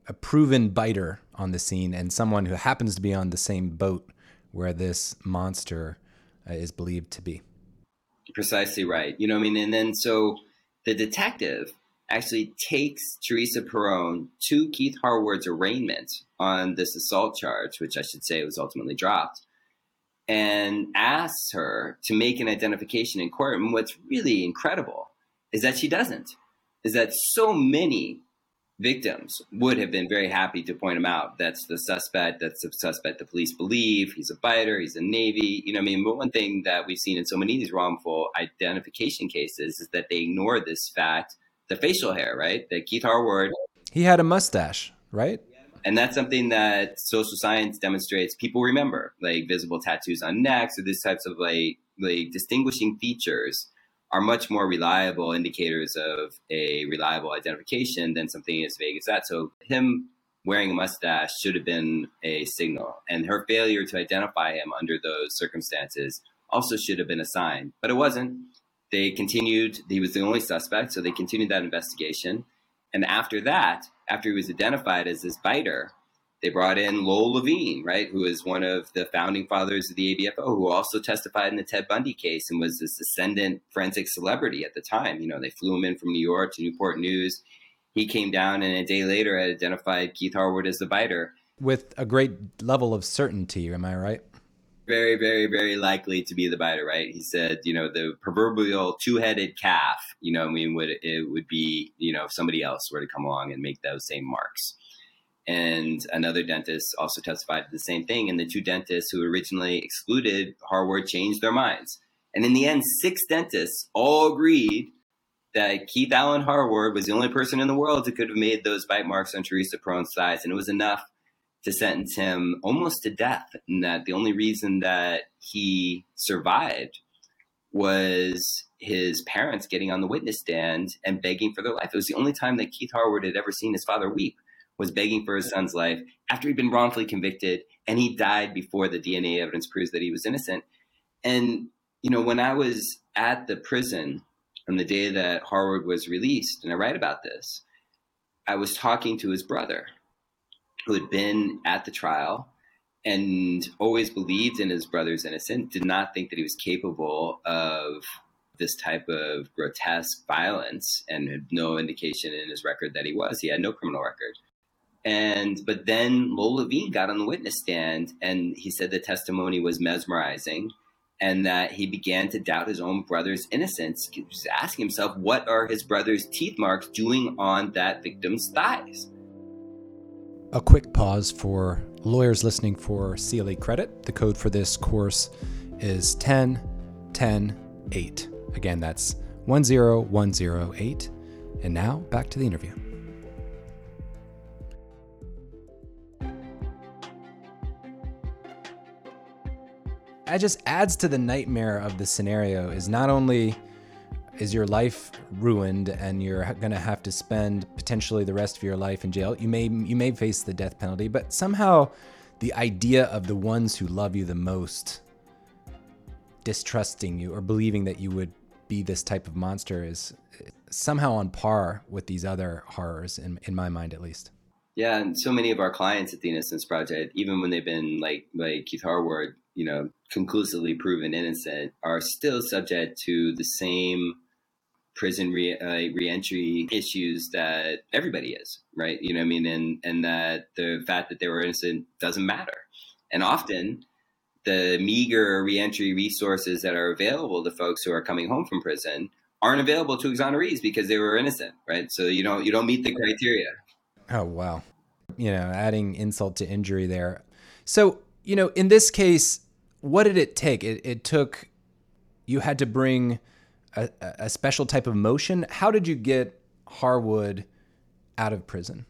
a proven biter on the scene, and someone who happens to be on the same boat where this monster uh, is believed to be. Precisely right. You know, what I mean, and then so the detective actually takes Teresa Perron to Keith Harward's arraignment on this assault charge, which I should say was ultimately dropped, and asks her to make an identification in court. And what's really incredible is that she doesn't, is that so many victims would have been very happy to point him out. That's the suspect. That's the suspect the police believe. He's a biter. He's a Navy. You know, I mean, but one thing that we've seen in so many of these wrongful identification cases is that they ignore this fact the facial hair, right? That Keith Harward. He had a mustache, right? And that's something that social science demonstrates people remember, like visible tattoos on necks or these types of like like distinguishing features are much more reliable indicators of a reliable identification than something as vague as that. So him wearing a mustache should have been a signal, and her failure to identify him under those circumstances also should have been a sign, but it wasn't they continued, he was the only suspect, so they continued that investigation. And after that, after he was identified as this biter, they brought in Lowell Levine, right, who is one of the founding fathers of the ABFO, who also testified in the Ted Bundy case and was this ascendant forensic celebrity at the time. You know, they flew him in from New York to Newport News. He came down and a day later had identified Keith Harward as the biter. With a great level of certainty, am I right? very, very, very likely to be the biter, right? He said, you know, the proverbial two-headed calf, you know, I mean, would it would be, you know, if somebody else were to come along and make those same marks. And another dentist also testified to the same thing. And the two dentists who originally excluded Harward changed their minds. And in the end, six dentists all agreed that Keith Allen Harward was the only person in the world who could have made those bite marks on Teresa Perron's thighs. And it was enough to sentence him almost to death. And that the only reason that he survived was his parents getting on the witness stand and begging for their life. It was the only time that Keith Harward had ever seen his father weep was begging for his son's life after he'd been wrongfully convicted and he died before the DNA evidence proves that he was innocent. And you know, when I was at the prison on the day that Harward was released, and I write about this, I was talking to his brother who had been at the trial and always believed in his brother's innocence, did not think that he was capable of this type of grotesque violence and had no indication in his record that he was. He had no criminal record. And but then Lowell Levine got on the witness stand and he said the testimony was mesmerizing and that he began to doubt his own brother's innocence. He was asking himself, what are his brother's teeth marks doing on that victim's thighs? A quick pause for lawyers listening for CLE credit. The code for this course is 10 10 8. Again, that's 10108. And now back to the interview. That just adds to the nightmare of the scenario is not only is your life ruined and you're going to have to spend potentially the rest of your life in jail. You may you may face the death penalty, but somehow the idea of the ones who love you the most distrusting you or believing that you would be this type of monster is somehow on par with these other horrors in in my mind at least. Yeah, and so many of our clients at the Innocence Project, even when they've been like like Keith Harward, you know, conclusively proven innocent, are still subject to the same prison re- uh, reentry issues that everybody is, right? You know, I mean, and and that the fact that they were innocent doesn't matter, and often the meager reentry resources that are available to folks who are coming home from prison aren't available to exonerees because they were innocent, right? So you don't you don't meet the criteria. Oh wow, you know, adding insult to injury there. So you know, in this case, what did it take? It, it took you had to bring a, a special type of motion. How did you get Harward out of prison?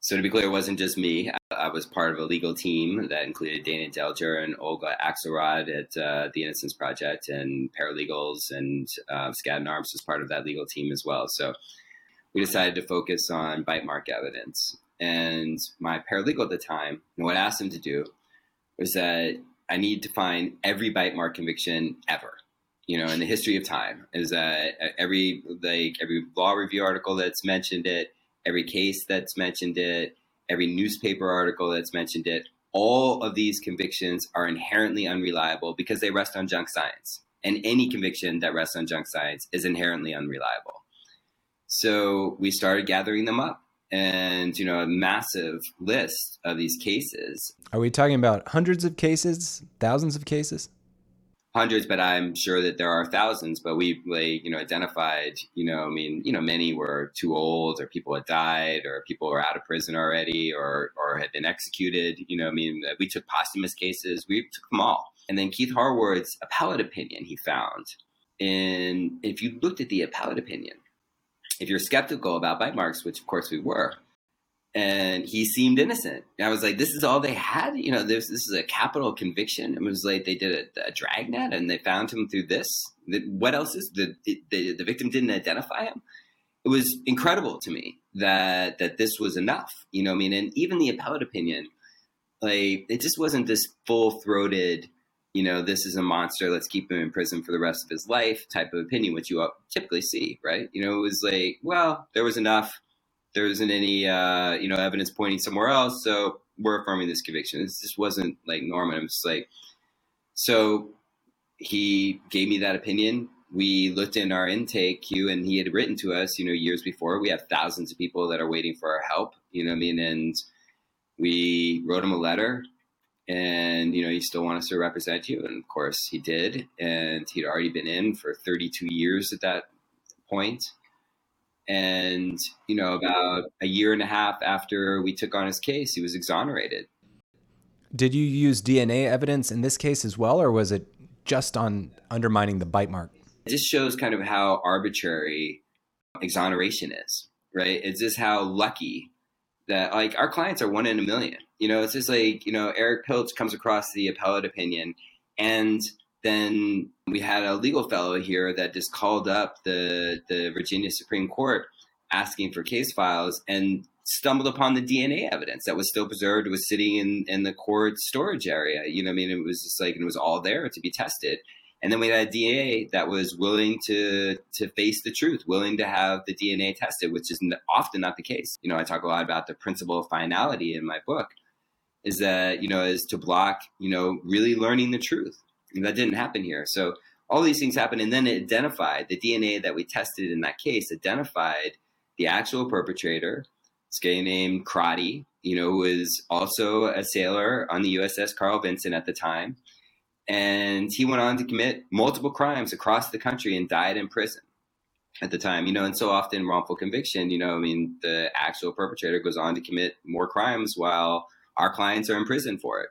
So to be clear, it wasn't just me. I was part of a legal team that included Dana Delger and Olga Akselrod at uh, the Innocence Project, and paralegals and uh, Skadden Arps was part of that legal team as well. So we decided to focus on bite mark evidence. And my paralegal at the time, what I asked him to do was that I need to find every bite mark conviction ever you know, in the history of time is that uh, every like every law review article that's mentioned it, every case that's mentioned it, every newspaper article that's mentioned it, all of these convictions are inherently unreliable because they rest on junk science. And any conviction that rests on junk science is inherently unreliable. So we started gathering them up and you know a massive list of these cases. Are we talking about hundreds of cases, thousands of cases? hundreds, but I'm sure that there are thousands. But we, like, you know, identified, you know, I mean, you know, many were too old, or people had died, or people were out of prison already, or or had been executed. You know, I mean, we took posthumous cases, we took them all. And then Keith Harward's appellate opinion he found, and if you looked at the appellate opinion, if you're skeptical about bite marks, which of course we were, and he seemed innocent. And I was like, this is all they had? You know, this, this is a capital conviction. It was like they did a, a dragnet and they found him through this. What else is the, the, the victim didn't identify him? It was incredible to me that, that this was enough, you know, I mean, and even the appellate opinion, like it just wasn't this full throated, you know, this is a monster. Let's keep him in prison for the rest of his life type of opinion, which you typically see, right? You know, it was like, well, there was enough there isn't any uh, you know evidence pointing somewhere else, so we're affirming this conviction. This just wasn't like Norman. I'm just like, so he gave me that opinion. We looked in our intake queue, and he had written to us, you know, years before. We have thousands of people that are waiting for our help. You know, I mean, and we wrote him a letter, and you know, he still wants us to represent you, and of course, he did. And he'd already been in for 32 years at that point and, you know, about a year and a half after we took on his case, he was exonerated. Did you use DNA evidence in this case as well, or was it just on undermining the bite mark? It just shows kind of how arbitrary exoneration is, right? It's just how lucky that, like, our clients are one in a million. You know, it's just like, you know, Eric Pilch comes across the appellate opinion and then we had a legal fellow here that just called up the the Virginia Supreme Court asking for case files and stumbled upon the DNA evidence that was still preserved, was sitting in, in the court storage area. You know, I mean, it was just like, it was all there to be tested. And then we had a DA that was willing to to face the truth, willing to have the DNA tested, which is often not the case. You know, I talk a lot about the principle of finality in my book, is that you know is to block you know really learning the truth. And that didn't happen here. So all these things happened, and then it identified the DNA that we tested in that case identified the actual perpetrator. This guy named Crotty, you know, who was also a sailor on the USS Carl Vinson at the time. And he went on to commit multiple crimes across the country and died in prison at the time, you know, and so often wrongful conviction, you know, I mean, the actual perpetrator goes on to commit more crimes while our clients are in prison for it.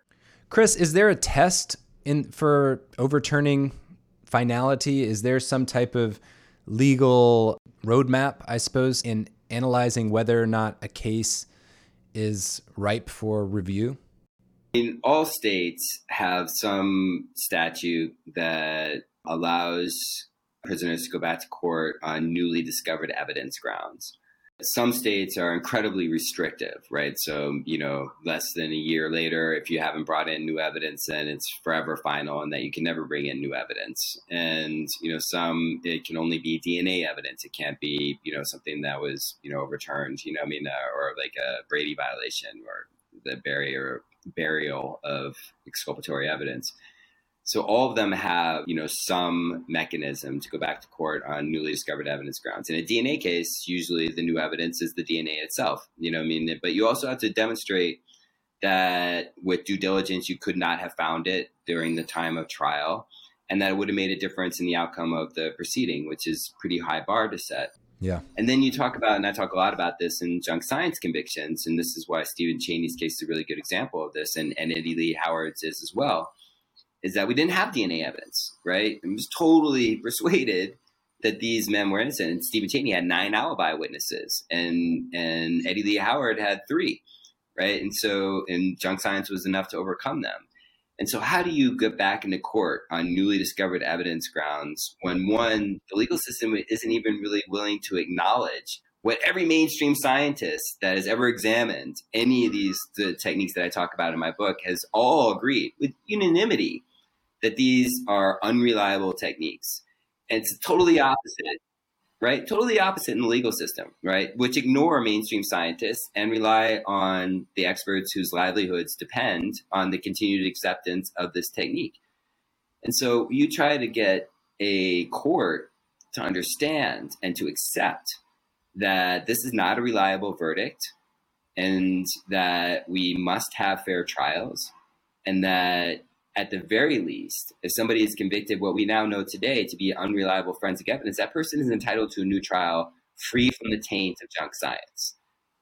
Chris, is there a test in for overturning finality? Is there some type of legal roadmap, I suppose, in analyzing whether or not a case is ripe for review? In all states have some statute that allows prisoners to go back to court on newly discovered evidence grounds. Some states are incredibly restrictive, right? So, you know, less than a year later, if you haven't brought in new evidence, then it's forever final and that you can never bring in new evidence. And, you know, some, it can only be DNA evidence. It can't be, you know, something that was, you know, overturned, you know, I mean, uh, or like a Brady violation or the barrier, burial of exculpatory evidence. So all of them have, you know, some mechanism to go back to court on newly discovered evidence grounds. In a DNA case, usually the new evidence is the DNA itself. You know, I mean, but you also have to demonstrate that with due diligence you could not have found it during the time of trial, and that it would have made a difference in the outcome of the proceeding, which is pretty high bar to set. Yeah. And then you talk about, and I talk a lot about this in junk science convictions, and this is why Stephen Chaney's case is a really good example of this, and, and Eddie Lee Howard's is as well is that we didn't have DNA evidence, right? I was totally persuaded that these men were innocent. And Stephen Chaney had nine alibi witnesses, and and Eddie Lee Howard had three, right? And so, and junk science was enough to overcome them. And so, how do you get back into court on newly discovered evidence grounds when one, the legal system isn't even really willing to acknowledge what every mainstream scientist that has ever examined any of these the techniques that I talk about in my book has all agreed with unanimity that these are unreliable techniques. And it's totally opposite, right? Totally opposite in the legal system, right? Which ignore mainstream scientists and rely on the experts whose livelihoods depend on the continued acceptance of this technique. And so you try to get a court to understand and to accept that this is not a reliable verdict and that we must have fair trials and that at the very least, if somebody is convicted, what we now know today to be unreliable forensic evidence, that person is entitled to a new trial free from the taint of junk science.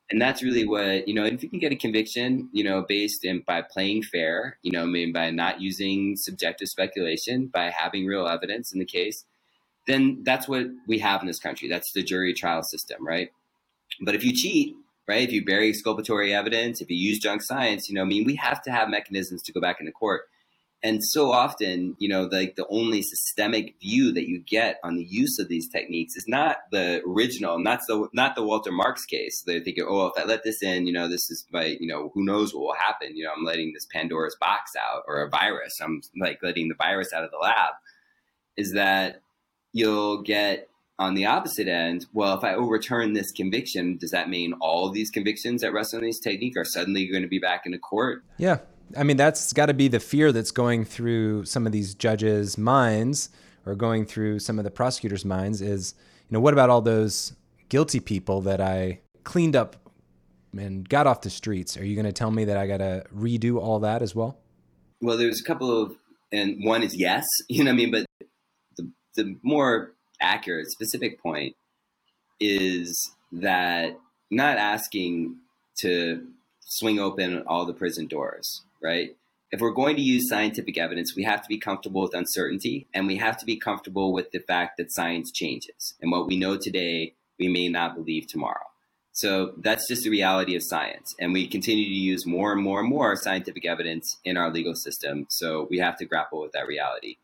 And that's really what, you know, if you can get a conviction, you know, based in by playing fair, you know, I mean, by not using subjective speculation, by having real evidence in the case, then that's what we have in this country. That's the jury trial system, right? But if you cheat, right, if you bury exculpatory evidence, if you use junk science, you know, I mean, we have to have mechanisms to go back into court and so often you know like the only systemic view that you get on the use of these techniques is not the original not the not the walter marx case. They're thinking oh if i let this in you know this is by you know who knows what will happen. You know i'm letting this pandora's box out or a virus. I'm like letting the virus out of the lab. Is that you'll get on the opposite end, well, if I overturn this conviction, does that mean all of these convictions that rest on this technique are suddenly going to be back in the court? Yeah, I mean, that's got to be the fear that's going through some of these judges' minds or going through some of the prosecutors' minds is, you know, what about all those guilty people that I cleaned up and got off the streets? Are you going to tell me that I got to redo all that as well? Well, there's a couple of, and one is yes, you know what I mean? But the, the more accurate, specific point is that not asking to swing open all the prison doors right? If we're going to use scientific evidence, we have to be comfortable with uncertainty and we have to be comfortable with the fact that science changes. And what we know today, we may not believe tomorrow. So that's just the reality of science. And we continue to use more and more and more scientific evidence in our legal system. So we have to grapple with that reality.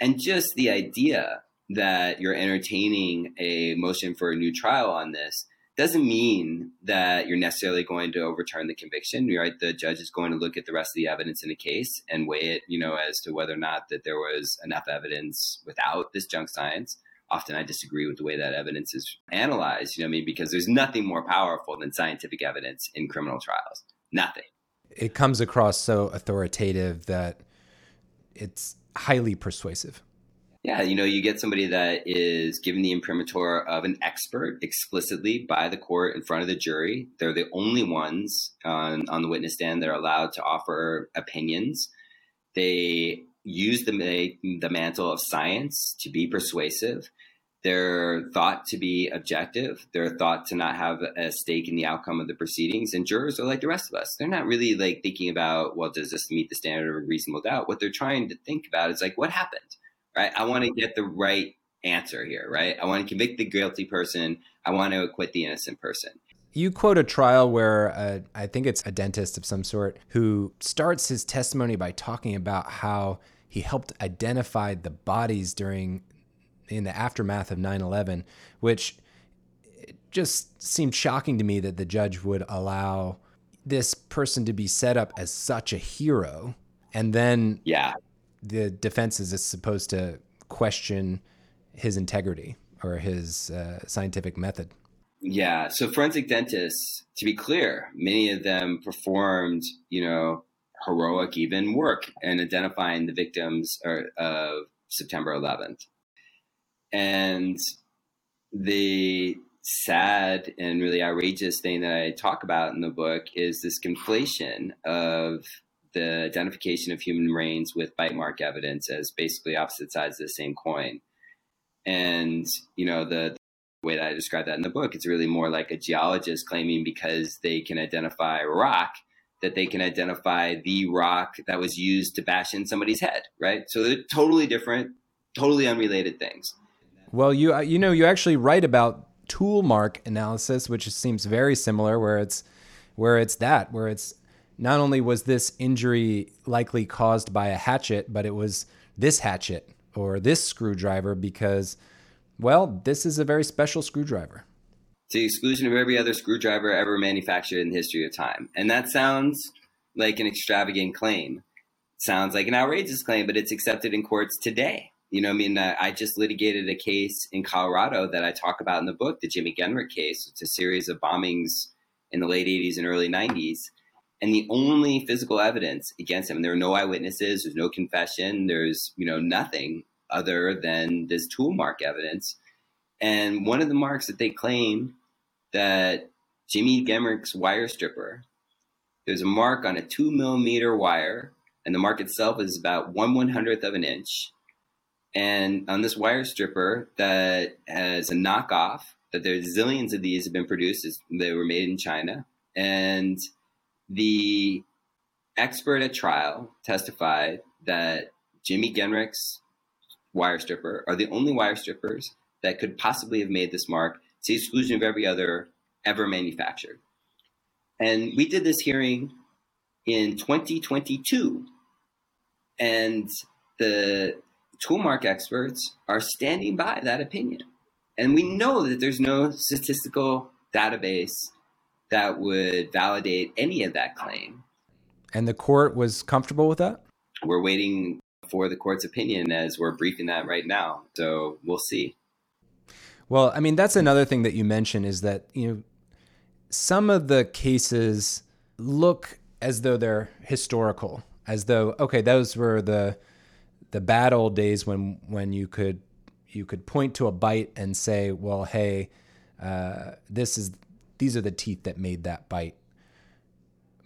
And just the idea that you're entertaining a motion for a new trial on this doesn't mean that you're necessarily going to overturn the conviction right the judge is going to look at the rest of the evidence in the case and weigh it you know as to whether or not that there was enough evidence without this junk science. Often i disagree with the way that evidence is analyzed you know i mean because there's nothing more powerful than scientific evidence in criminal trials. Nothing. It comes across so authoritative that it's highly persuasive yeah, you know, you get somebody that is given the imprimatur of an expert explicitly by the court in front of the jury. They're the only ones on, on the witness stand that are allowed to offer opinions. They use the, the mantle of science to be persuasive. They're thought to be objective. They're thought to not have a stake in the outcome of the proceedings. And jurors are like the rest of us. They're not really like thinking about, well, does this meet the standard of reasonable doubt? What they're trying to think about is like, what happened? Right? I want to get the right answer here, right? I want to convict the guilty person. I want to acquit the innocent person. You quote a trial where uh, I think it's a dentist of some sort who starts his testimony by talking about how he helped identify the bodies during in the aftermath of 9/11, which just seemed shocking to me that the judge would allow this person to be set up as such a hero and then yeah the defense is supposed to question his integrity or his uh, scientific method yeah. So forensic dentists, to be clear, many of them performed, you know, heroic even work in identifying the victims of September 11th. And the sad and really outrageous thing that I talk about in the book is this conflation of the identification of human brains with bite mark evidence as basically opposite sides of the same coin. And, you know, the, way that I describe that in the book. It's really more like a geologist claiming because they can identify rock that they can identify the rock that was used to bash in somebody's head, right? So they're totally different, totally unrelated things. Well, you uh, you know you actually write about tool mark analysis, which seems very similar, where it's where it's that where it's not only was this injury likely caused by a hatchet, but it was this hatchet or this screwdriver because well, this is a very special screwdriver. To the exclusion of every other screwdriver ever manufactured in the history of time. And that sounds like an extravagant claim. sounds like an outrageous claim, but it's accepted in courts today. You know, I mean, uh, I just litigated a case in Colorado that I talk about in the book, the Jimmy Genrich case. It's a series of bombings in the late 80s and early 90s. And the only physical evidence against him, there are no eyewitnesses, there's no confession, there's, you know, nothing other than this tool mark evidence. And one of the marks that they claim that Jimmy Genrich's wire stripper, there's a mark on a two millimeter wire, and the mark itself is about one one hundredth of an inch. And on this wire stripper that has a knockoff, that there's zillions of these have been produced, they were made in China. And the expert at trial testified that Jimmy Genrich's wire stripper are the only wire strippers that could possibly have made this mark to the exclusion of every other ever manufactured. And we did this hearing in 2022. And the toolmark experts are standing by that opinion. And we know that there's no statistical database that would validate any of that claim. And the court was comfortable with that? We're waiting for the court's opinion as we're briefing that right now. So we'll see. Well, I mean, that's another thing that you mentioned is that, you know, some of the cases look as though they're historical, as though, okay, those were the the bad old days when when you could you could point to a bite and say, well, hey, uh, this is these are the teeth that made that bite.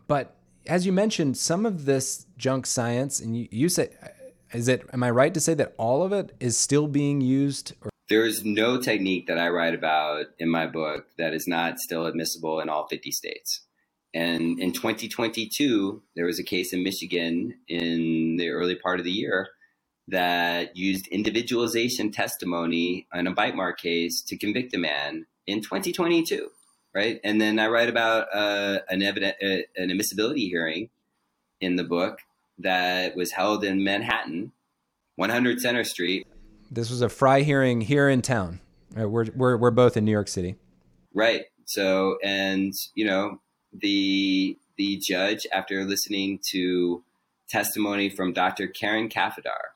But as you mentioned, some of this junk science, and you, you said is it am I right to say that all of it is still being used? Or- There's no technique that I write about in my book that is not still admissible in all 50 states. And in 2022, there was a case in Michigan in the early part of the year that used individualization testimony on a bite mark case to convict a man in 2022, right? And then I write about uh, an evident uh, an admissibility hearing in the book that was held in Manhattan, 100 Center Street. This was a Frye hearing here in town. Right, we're, we're, we're both in New York City. Right. So, and, you know, the, the judge, after listening to testimony from Dr. Karen Kafadar,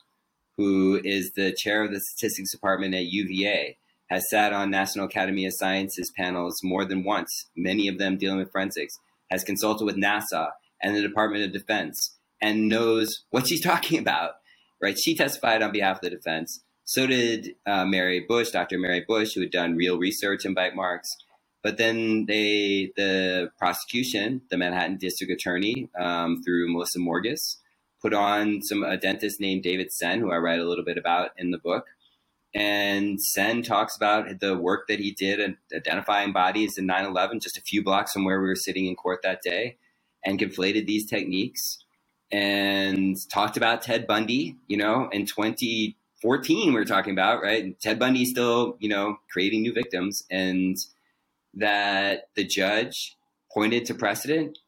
who is the chair of the statistics department at UVA, has sat on National Academy of Sciences panels more than once, many of them dealing with forensics, has consulted with NASA and the Department of Defense, and knows what she's talking about, right? She testified on behalf of the defense. So did uh, Mary Bush, Dr. Mary Bush, who had done real research in bite marks. But then they, the prosecution, the Manhattan District Attorney, um, through Melissa Mourges, put on some a dentist named David Senn, who I write a little bit about in the book. And Senn talks about the work that he did in identifying bodies in 9 11, just a few blocks from where we were sitting in court that day, and conflated these techniques and talked about Ted Bundy, you know, in 2014, we were talking about, right? And Ted Bundy still, you know, creating new victims, and that the judge pointed to precedent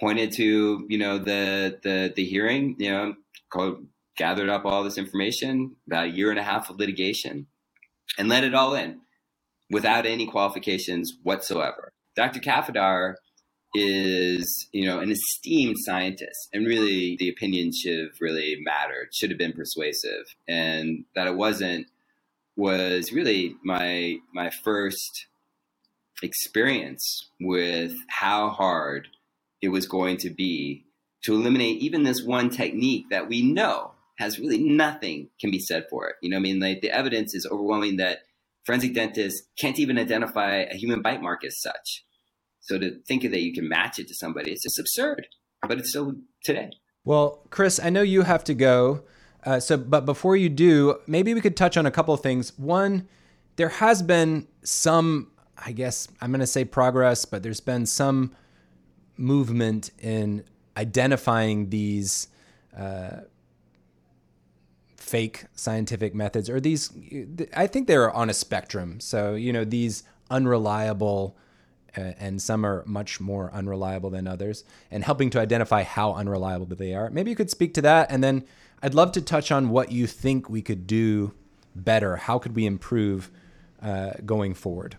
pointed to you know the the the hearing you know called, gathered up all this information about a year and a half of litigation and let it all in without any qualifications whatsoever. Dr Kafadar is you know an esteemed scientist and really the opinion should have really mattered should have been persuasive and that it wasn't was really my my first experience with how hard it was going to be to eliminate even this one technique that we know has really nothing can be said for it. You know, I mean, like the evidence is overwhelming that forensic dentists can't even identify a human bite mark as such. So to think that you can match it to somebody, it's just absurd. But it's still today. Well, Chris, I know you have to go. Uh, so, but before you do, maybe we could touch on a couple of things. One, there has been some, I guess I'm going to say progress, but there's been some movement in identifying these uh, fake scientific methods or these i think they're on a spectrum. So you know these unreliable uh, and some are much more unreliable than others and helping to identify how unreliable they are. Maybe you could speak to that. And then i'd love to touch on what you think we could do better. How could we improve uh, going forward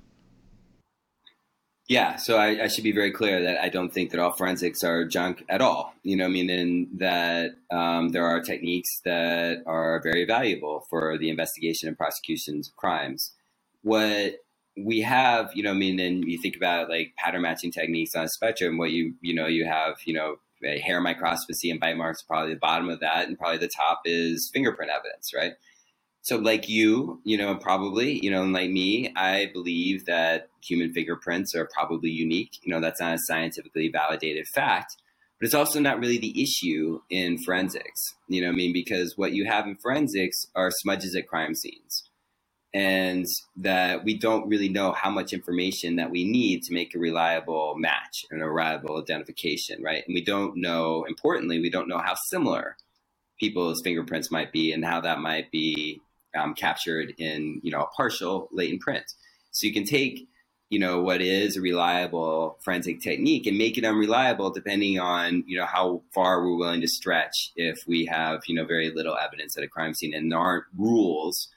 yeah, so I, I, should be very clear that I don't think that all forensics are junk at all. You know, I mean, that um, there are techniques that are very valuable for the investigation and prosecutions of crimes. What we have, you know, I mean, and you think about like pattern matching techniques on a spectrum. What you, you know, you have, you know, hair microscopy and bite marks, probably the bottom of that, and probably the top is fingerprint evidence, right? So like you you know probably you know like me i believe that human fingerprints are probably unique. You know that's not a scientifically validated fact but it's also not really the issue in forensics. You know i mean? Because what you have in forensics are smudges at crime scenes and that we don't really know how much information that we need to make a reliable match and a reliable identification right? And we don't know importantly we don't know how similar people's fingerprints might be and how that might be um, captured in you know a partial latent print. So you can take you know what is a reliable forensic technique and make it unreliable depending on you know how far we're willing to stretch if we have you know very little evidence at a crime scene and there aren't rules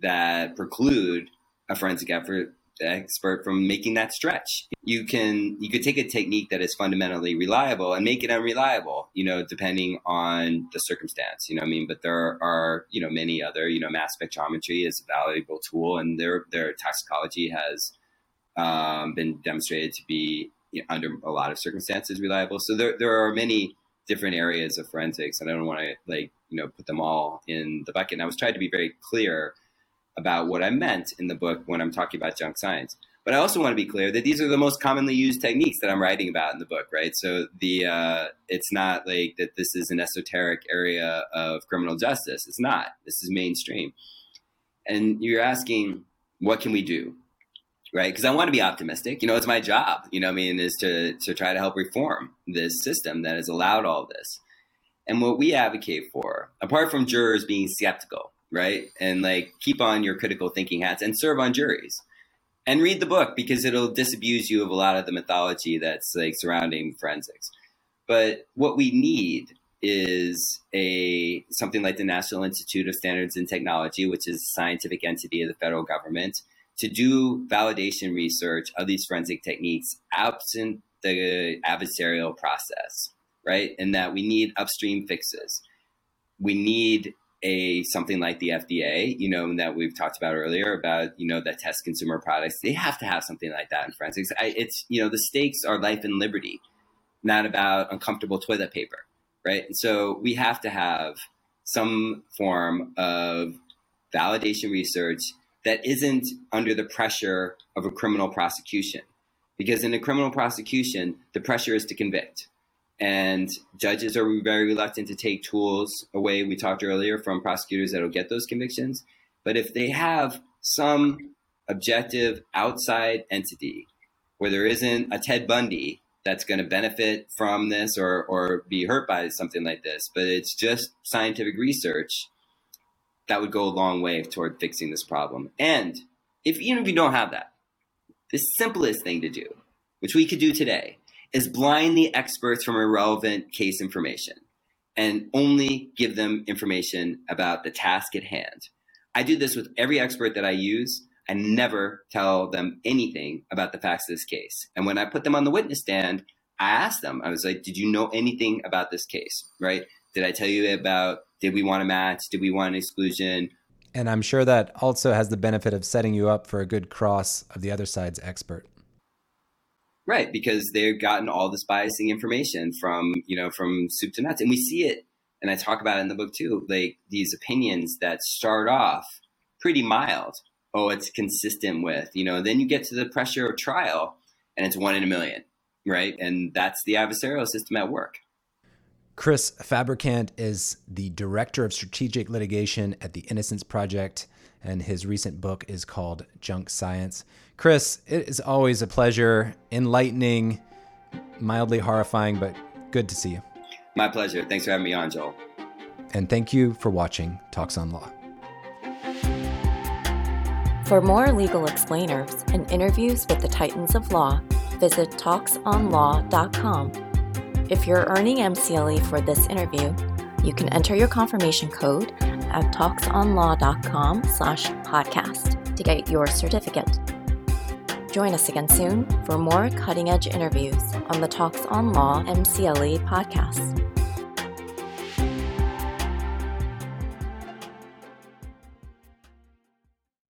that preclude a forensic effort expert from making that stretch. You can you could take a technique that is fundamentally reliable and make it unreliable, you know, depending on the circumstance. You know, I mean, but there are you know many other you know mass spectrometry is a valuable tool, and their their toxicology has um, been demonstrated to be you know, under a lot of circumstances reliable. So there there are many different areas of forensics, and I don't want to like you know put them all in the bucket. And I was trying to be very clear about what I meant in the book when I'm talking about junk science. But I also want to be clear that these are the most commonly used techniques that I'm writing about in the book, right? So the uh, it's not like that this is an esoteric area of criminal justice. It's not. This is mainstream. And you're asking, what can we do? Right? Because I want to be optimistic. You know, it's my job, you know, I mean, is to to try to help reform this system that has allowed all this. And what we advocate for, apart from jurors being skeptical, right? And like keep on your critical thinking hats and serve on juries. And read the book because it'll disabuse you of a lot of the mythology that's like surrounding forensics. But what we need is a something like the National Institute of Standards and Technology, which is a scientific entity of the federal government, to do validation research of these forensic techniques absent the adversarial process, right? And that we need upstream fixes. We need a something like the FDA, you know, that we've talked about earlier about, you know, that test consumer products, they have to have something like that in forensics. I, it's, you know, the stakes are life and liberty, not about uncomfortable toilet paper, right? And so we have to have some form of validation research that isn't under the pressure of a criminal prosecution. Because in a criminal prosecution, the pressure is to convict And judges are very reluctant to take tools away, we talked earlier, from prosecutors that will get those convictions. But if they have some objective outside entity where there isn't a Ted Bundy that's going to benefit from this or, or be hurt by something like this, but it's just scientific research, that would go a long way toward fixing this problem. And if even if you don't have that, the simplest thing to do, which we could do today, is blind the experts from irrelevant case information and only give them information about the task at hand. I do this with every expert that I use. I never tell them anything about the facts of this case. And when I put them on the witness stand, I asked them, I was like, did you know anything about this case? Right? Did I tell you about, did we want a match? Did we want an exclusion? And I'm sure that also has the benefit of setting you up for a good cross of the other side's expert. Right, because they've gotten all this biasing information from, you know, from soup to nuts. And we see it, and I talk about it in the book too, like these opinions that start off pretty mild. Oh, it's consistent with, you know, then you get to the pressure of trial and it's one in a million, right? And that's the adversarial system at work. Chris Fabricant is the director of strategic litigation at the Innocence Project, and his recent book is called Junk Science. Chris, it is always a pleasure, enlightening, mildly horrifying, but good to see you. My pleasure. Thanks for having me on, Joel. And thank you for watching Talks on Law. For more legal explainers and interviews with the Titans of Law, visit talksonlaw.com. If you're earning MCLE for this interview, you can enter your confirmation code at talksonlaw.com slash podcast to get your certificate. Join us again soon for more cutting edge interviews on the Talks on Law MCLE podcast.